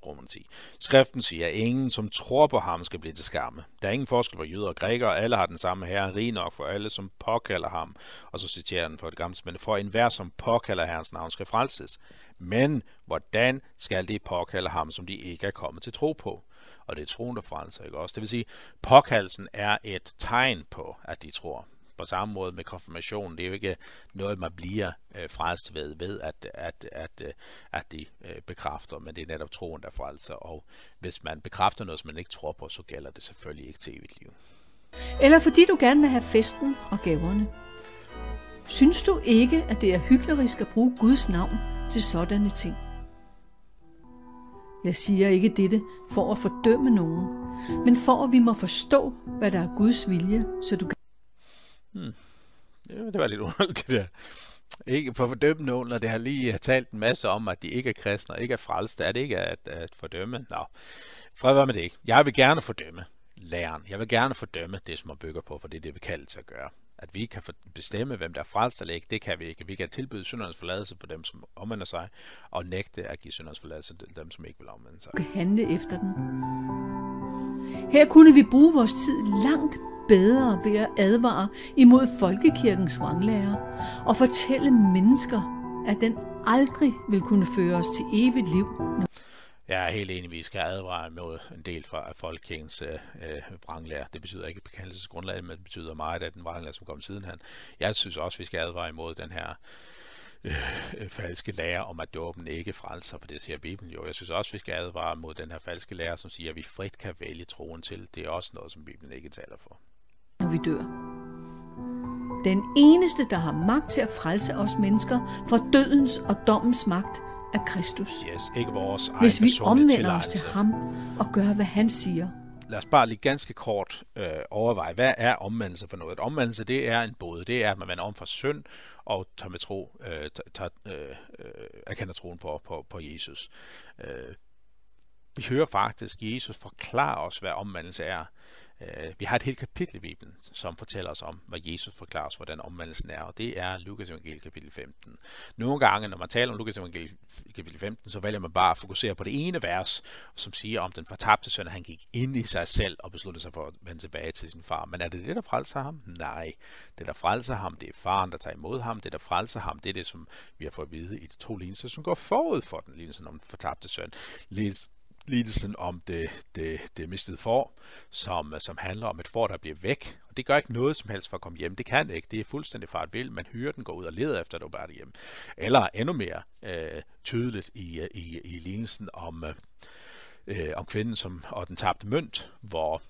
Roman 10. Skriften siger, at ingen, som tror på ham, skal blive til skamme. Der er ingen forskel på jøder og grækere, alle har den samme herre, rig nok for alle, som påkalder ham. Og så citerer den for det gamle men for enhver, som påkalder herrens navn, skal frelses. Men hvordan skal de påkalde ham, som de ikke er kommet til tro på? Og det er troen, der frelser, ikke også? Det vil sige, påkaldelsen er et tegn på, at de tror på samme måde med konfirmation. Det er jo ikke noget, man bliver øh, frelst ved, ved at, at, at, øh, at de øh, bekræfter, men det er netop troen, der frelser. Og hvis man bekræfter noget, som man ikke tror på, så gælder det selvfølgelig ikke til evigt liv. Eller fordi du gerne vil have festen og gaverne. Synes du ikke, at det er hyklerisk at bruge Guds navn til sådanne ting? Jeg siger ikke dette for at fordømme nogen, men for at vi må forstå, hvad der er Guds vilje, så du kan Hmm. Ja, det var lidt underligt, det der. Ikke for at fordømme nogen, når det har lige talt en masse om, at de ikke er kristne og ikke er frelste. Er det ikke at, at fordømme? Nå, fred var med det ikke. Jeg vil gerne fordømme læreren. Jeg vil gerne fordømme det, som man bygger på, for det er det, vi kalder til at gøre. At vi kan bestemme, hvem der er frelst eller ikke, det kan vi ikke. Vi kan tilbyde syndernes forladelse på dem, som omvender sig, og nægte at give syndernes forladelse til dem, som ikke vil omvende sig. Vi kan handle efter den. Her kunne vi bruge vores tid langt bedre ved at advare imod folkekirkens vranglærer og fortælle mennesker, at den aldrig vil kunne føre os til evigt liv. Jeg er helt enig, vi skal advare mod en del fra folkekirkens øh, øh vranglærer. Det betyder ikke bekendelsesgrundlag, men det betyder meget af den vranglærer, som kom sidenhen. Jeg synes også, vi skal advare imod den her øh, øh, falske lære om, at dåben ikke frelser, for det siger Bibelen jo. Jeg synes også, vi skal advare mod den her falske lære, som siger, at vi frit kan vælge troen til. Det er også noget, som Bibelen ikke taler for. Når vi dør. Den eneste, der har magt til at frelse os mennesker fra dødens og dommens magt, er Kristus. Yes, ikke vores egen Hvis vi omvender os til ham og gør, hvad han siger. Lad os bare lige ganske kort øh, overveje, hvad er omvendelse for noget? Omvendelse, det er en både. Det er, at man vender om fra synd og tager med tro, øh, tager, øh, øh, erkender troen på, på, på Jesus. Øh, vi hører faktisk Jesus forklare os, hvad omvendelse er. Øh, vi har et helt kapitel i Bibelen, som fortæller os om, hvad Jesus forklarer os, hvordan omvendelsen er, og det er Lukas evangeliet kapitel 15. Nogle gange, når man taler om Lukas evangeliet kapitel 15, så vælger man bare at fokusere på det ene vers, som siger om den fortabte søn, at han gik ind i sig selv og besluttede sig for at vende tilbage til sin far. Men er det det, der frelser ham? Nej. Det, der frelser ham, det er faren, der tager imod ham. Det, der frelser ham, det er det, som vi har fået at vide i de to lignelser, som går forud for den lignelse om den fortabte søn lidelsen om det, det, det mistede får, som, øh, som handler om et får, der bliver væk. Og det gør ikke noget som helst for at komme hjem. Det kan det ikke. Det er fuldstændig fart vild. Man hører den gå ud og leder efter, det bare hjem. Eller endnu mere øh, tydeligt i, øh, i, i lignelsen om, øh, øh, om kvinden som, og den tabte mønt, hvor,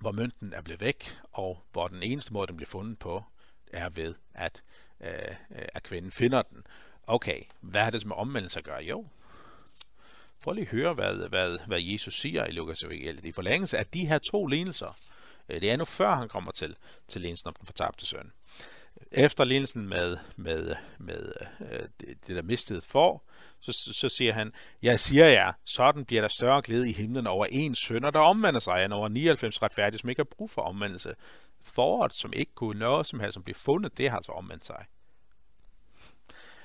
hvor mønten er blevet væk, og hvor den eneste måde, den bliver fundet på, er ved, at, øh, at kvinden finder den. Okay, hvad har det som omvendelse at gøre? Jo, Prøv lige at høre, hvad, hvad, hvad Jesus siger i Lukas evangeliet. I forlængelse af de her to lignelser, øh, det er nu før han kommer til, til lignelsen om den fortabte søn. Efter lignelsen med, med, med øh, det, det, der mistede for, så, så siger han, jeg siger jer, sådan bliver der større glæde i himlen over en sønder, der omvender sig, end over 99 retfærdige, som ikke har brug for omvendelse. Foråret, som ikke kunne noget som helst, som bliver fundet, det har altså omvendt sig.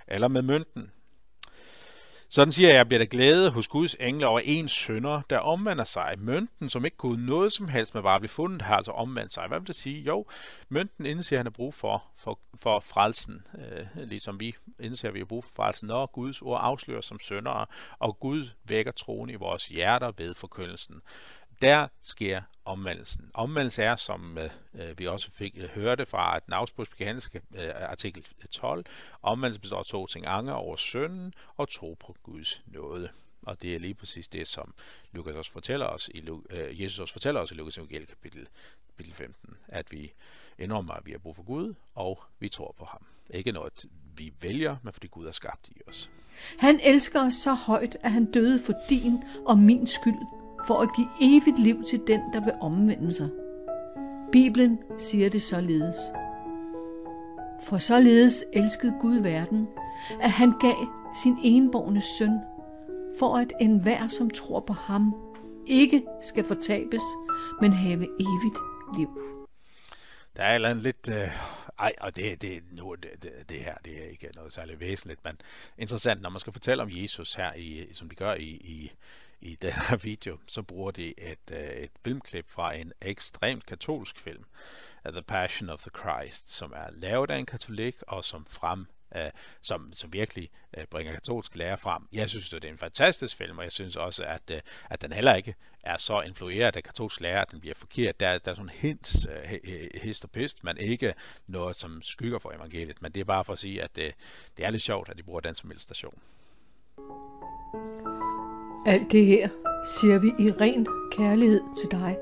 Eller med mønten. Sådan siger jeg, bliver der glæde hos Guds engle over en sønder, der omvender sig. Mønten, som ikke kunne noget som helst med bare at blive fundet, har altså omvendt sig. Hvad vil det sige? Jo, mønten indser, at han har brug for, for, for frelsen. Øh, ligesom vi indser, at vi har brug for frelsen, når Guds ord afslører som søndere, og Gud vækker troen i vores hjerter ved forkyndelsen der sker omvendelsen. Omvendelse er, som øh, øh, vi også fik øh, hørte fra den afspudsbekendelse øh, artikel øh, 12, omvendelse består af to ting, anger over synden og tro på Guds nåde. Og det er lige præcis det, som Lukas også fortæller os i, øh, Jesus også fortæller os i Lukas evangeliet kapitel, kapitel 15, at vi indrømmer, at vi har brug for Gud, og vi tror på ham. Ikke noget, vi vælger, men fordi Gud er skabt i os. Han elsker os så højt, at han døde for din og min skyld, for at give evigt liv til den, der vil omvende sig. Bibelen siger det således. For således elskede Gud verden, at han gav sin enborgne søn, for at enhver, som tror på ham, ikke skal fortabes, men have evigt liv. Der er et lidt... Øh, ej, og det, det, nu, det, det, her det er ikke noget særligt væsentligt, men interessant, når man skal fortælle om Jesus her, i, som de gør i, i, i den her video, så bruger de et, uh, et filmklip fra en ekstremt katolsk film, The Passion of the Christ, som er lavet af en katolik, og som frem uh, som, som virkelig uh, bringer katolsk lære frem. Jeg synes, det er en fantastisk film, og jeg synes også, at, uh, at den heller ikke er så influeret af katolsk lære, at den bliver forkert. Der, der er sådan hints, uh, hist og pist, men ikke noget, som skygger for evangeliet. Men det er bare for at sige, at uh, det er lidt sjovt, at de bruger den som illustration. Alt det her siger vi i ren kærlighed til dig.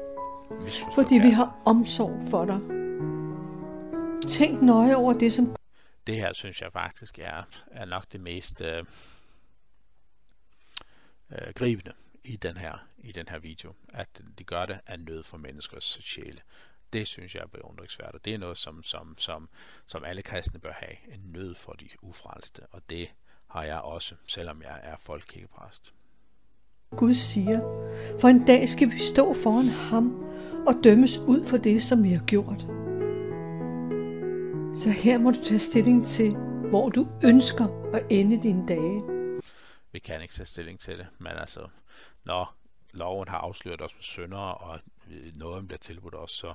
Fordi vi har omsorg for dig. Tænk nøje over det, som... Det her synes jeg faktisk er, er nok det mest øh, øh, gribende i den her i den her video, at de gør det af nød for menneskers sjæle. Det synes jeg er beundringsværdigt, og det er noget, som, som, som, som alle kristne bør have, en nød for de ufrelste, og det har jeg også, selvom jeg er folkekirkepræst. Gud siger, for en dag skal vi stå foran ham og dømmes ud for det, som vi har gjort. Så her må du tage stilling til, hvor du ønsker at ende dine dage. Vi kan ikke tage stilling til det, men altså, når loven har afsløret os med syndere, og noget bliver tilbudt os, så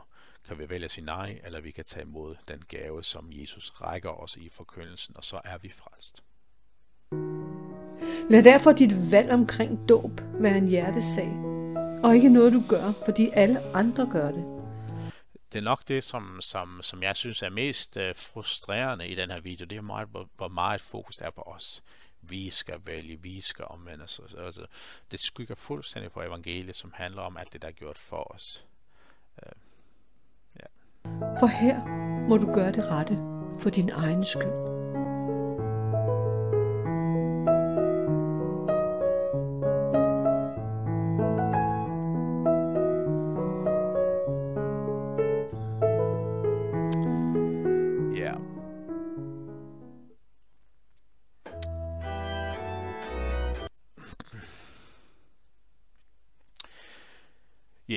kan vi vælge at sige nej, eller vi kan tage imod den gave, som Jesus rækker os i forkyndelsen, og så er vi frelst. Lad derfor dit valg omkring dåb være en hjertesag, og ikke noget du gør, fordi alle andre gør det. Det er nok det, som, som, som jeg synes er mest uh, frustrerende i den her video. Det er meget, hvor, hvor meget fokus er på os. Vi skal vælge, vi skal omvende os. Altså, det skygger fuldstændig for evangeliet, som handler om alt det, der er gjort for os. Uh, ja. For her må du gøre det rette for din egen skyld.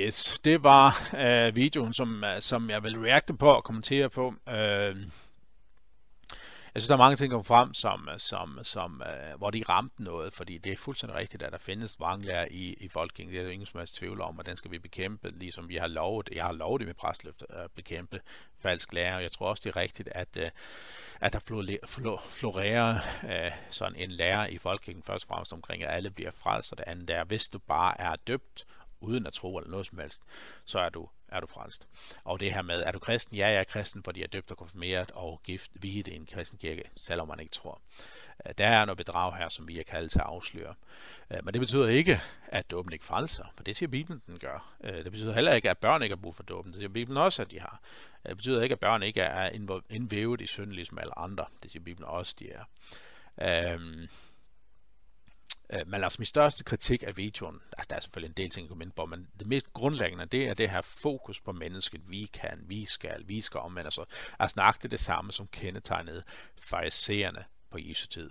Yes, det var øh, videoen, som, øh, som jeg vil reagte på og kommentere på. Øh, jeg synes, der er mange ting, der frem, som, øh, som, som, øh, hvor de ramte noget, fordi det er fuldstændig rigtigt, at der findes vranglærer i, i Folkingen. Det er der ingen som helst tvivl om, og den skal vi bekæmpe, ligesom vi har lovet. Jeg har lovet det med præstløft at øh, bekæmpe falsk lærer. Jeg tror også, det er rigtigt, at, øh, at der florerer øh, sådan en lærer i Folkingen, først og fremmest omkring, at alle bliver frelst, og det andet er, hvis du bare er døbt uden at tro eller noget som helst, så er du, er du frelst. Og det her med, er du kristen? Ja, jeg er kristen, fordi jeg er døbt og konfirmeret og gift videt i en kristen kirke, selvom man ikke tror. Øh, der er noget bedrag her, som vi er kaldet til at afsløre. Øh, men det betyder ikke, at dåben ikke frelser, for det siger Bibelen, den gør. Øh, det betyder heller ikke, at børn ikke har brug for dåben. Det siger Bibelen også, at de har. Det betyder ikke, at børn ikke er indvævet i synd, ligesom alle andre. Det siger Bibelen også, de er. Øhm, Øh, men altså min største kritik af videoen, altså der er selvfølgelig en del ting, jeg kan på, men det mest grundlæggende, det er det her fokus på mennesket. Vi kan, vi skal, vi skal omvende os. Altså nøjagtigt det samme, som kendetegnede farisererne på Jesu tid.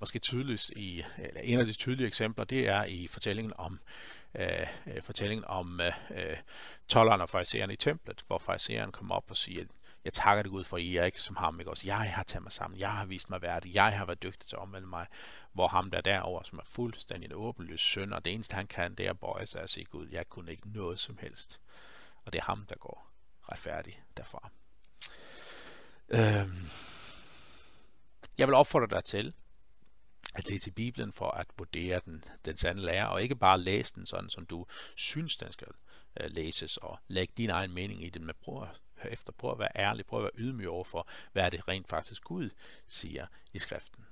Måske tydeligst i, eller en af de tydelige eksempler, det er i fortællingen om øh, øh fortællingen om øh, øh tolleren og fariseren i templet, hvor fariseren kommer op og siger, jeg takker dig Gud for, at I er ikke som ham. Ikke? Også jeg har taget mig sammen. Jeg har vist mig værdig. Jeg har været dygtig til at omvende mig. Hvor ham der derover, som er fuldstændig en åbenløs søn, og det eneste han kan, det er at bøje sig og sige, Gud, jeg kunne ikke noget som helst. Og det er ham, der går retfærdig derfra. Øhm. Jeg vil opfordre dig til at læse Bibelen for at vurdere den, den sande lære, og ikke bare læse den sådan, som du synes, den skal øh, læses, og lægge din egen mening i den, men prøv at Hør efter, prøv at være ærlig, prøv at være ydmyg overfor, hvad er det rent faktisk Gud siger i skriften.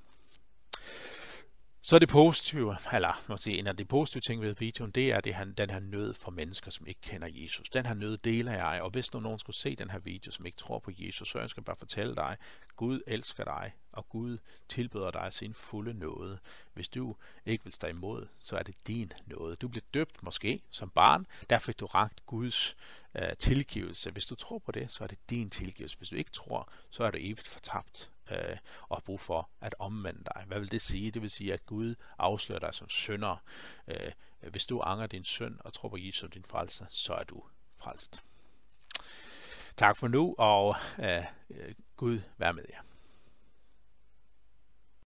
Så det positive, eller må sige, en af de positive ting ved videoen, det er det her, den her nød for mennesker, som ikke kender Jesus. Den her nød deler jeg, og hvis nu nogen skulle se den her video, som ikke tror på Jesus, så ønsker jeg bare fortælle dig, Gud elsker dig, og Gud tilbyder dig sin fulde nåde. Hvis du ikke vil stå imod, så er det din nåde. Du blev døbt måske som barn, der fik du ragt Guds øh, tilgivelse. Hvis du tror på det, så er det din tilgivelse. Hvis du ikke tror, så er du evigt fortabt øh, og har brug for at omvende dig. Hvad vil det sige? Det vil sige, at Gud afslører dig som synder. Øh, hvis du anger din synd og tror på Jesus som din frelser, så er du frelst. Tak for nu, og øh, øh Gud vær med jer.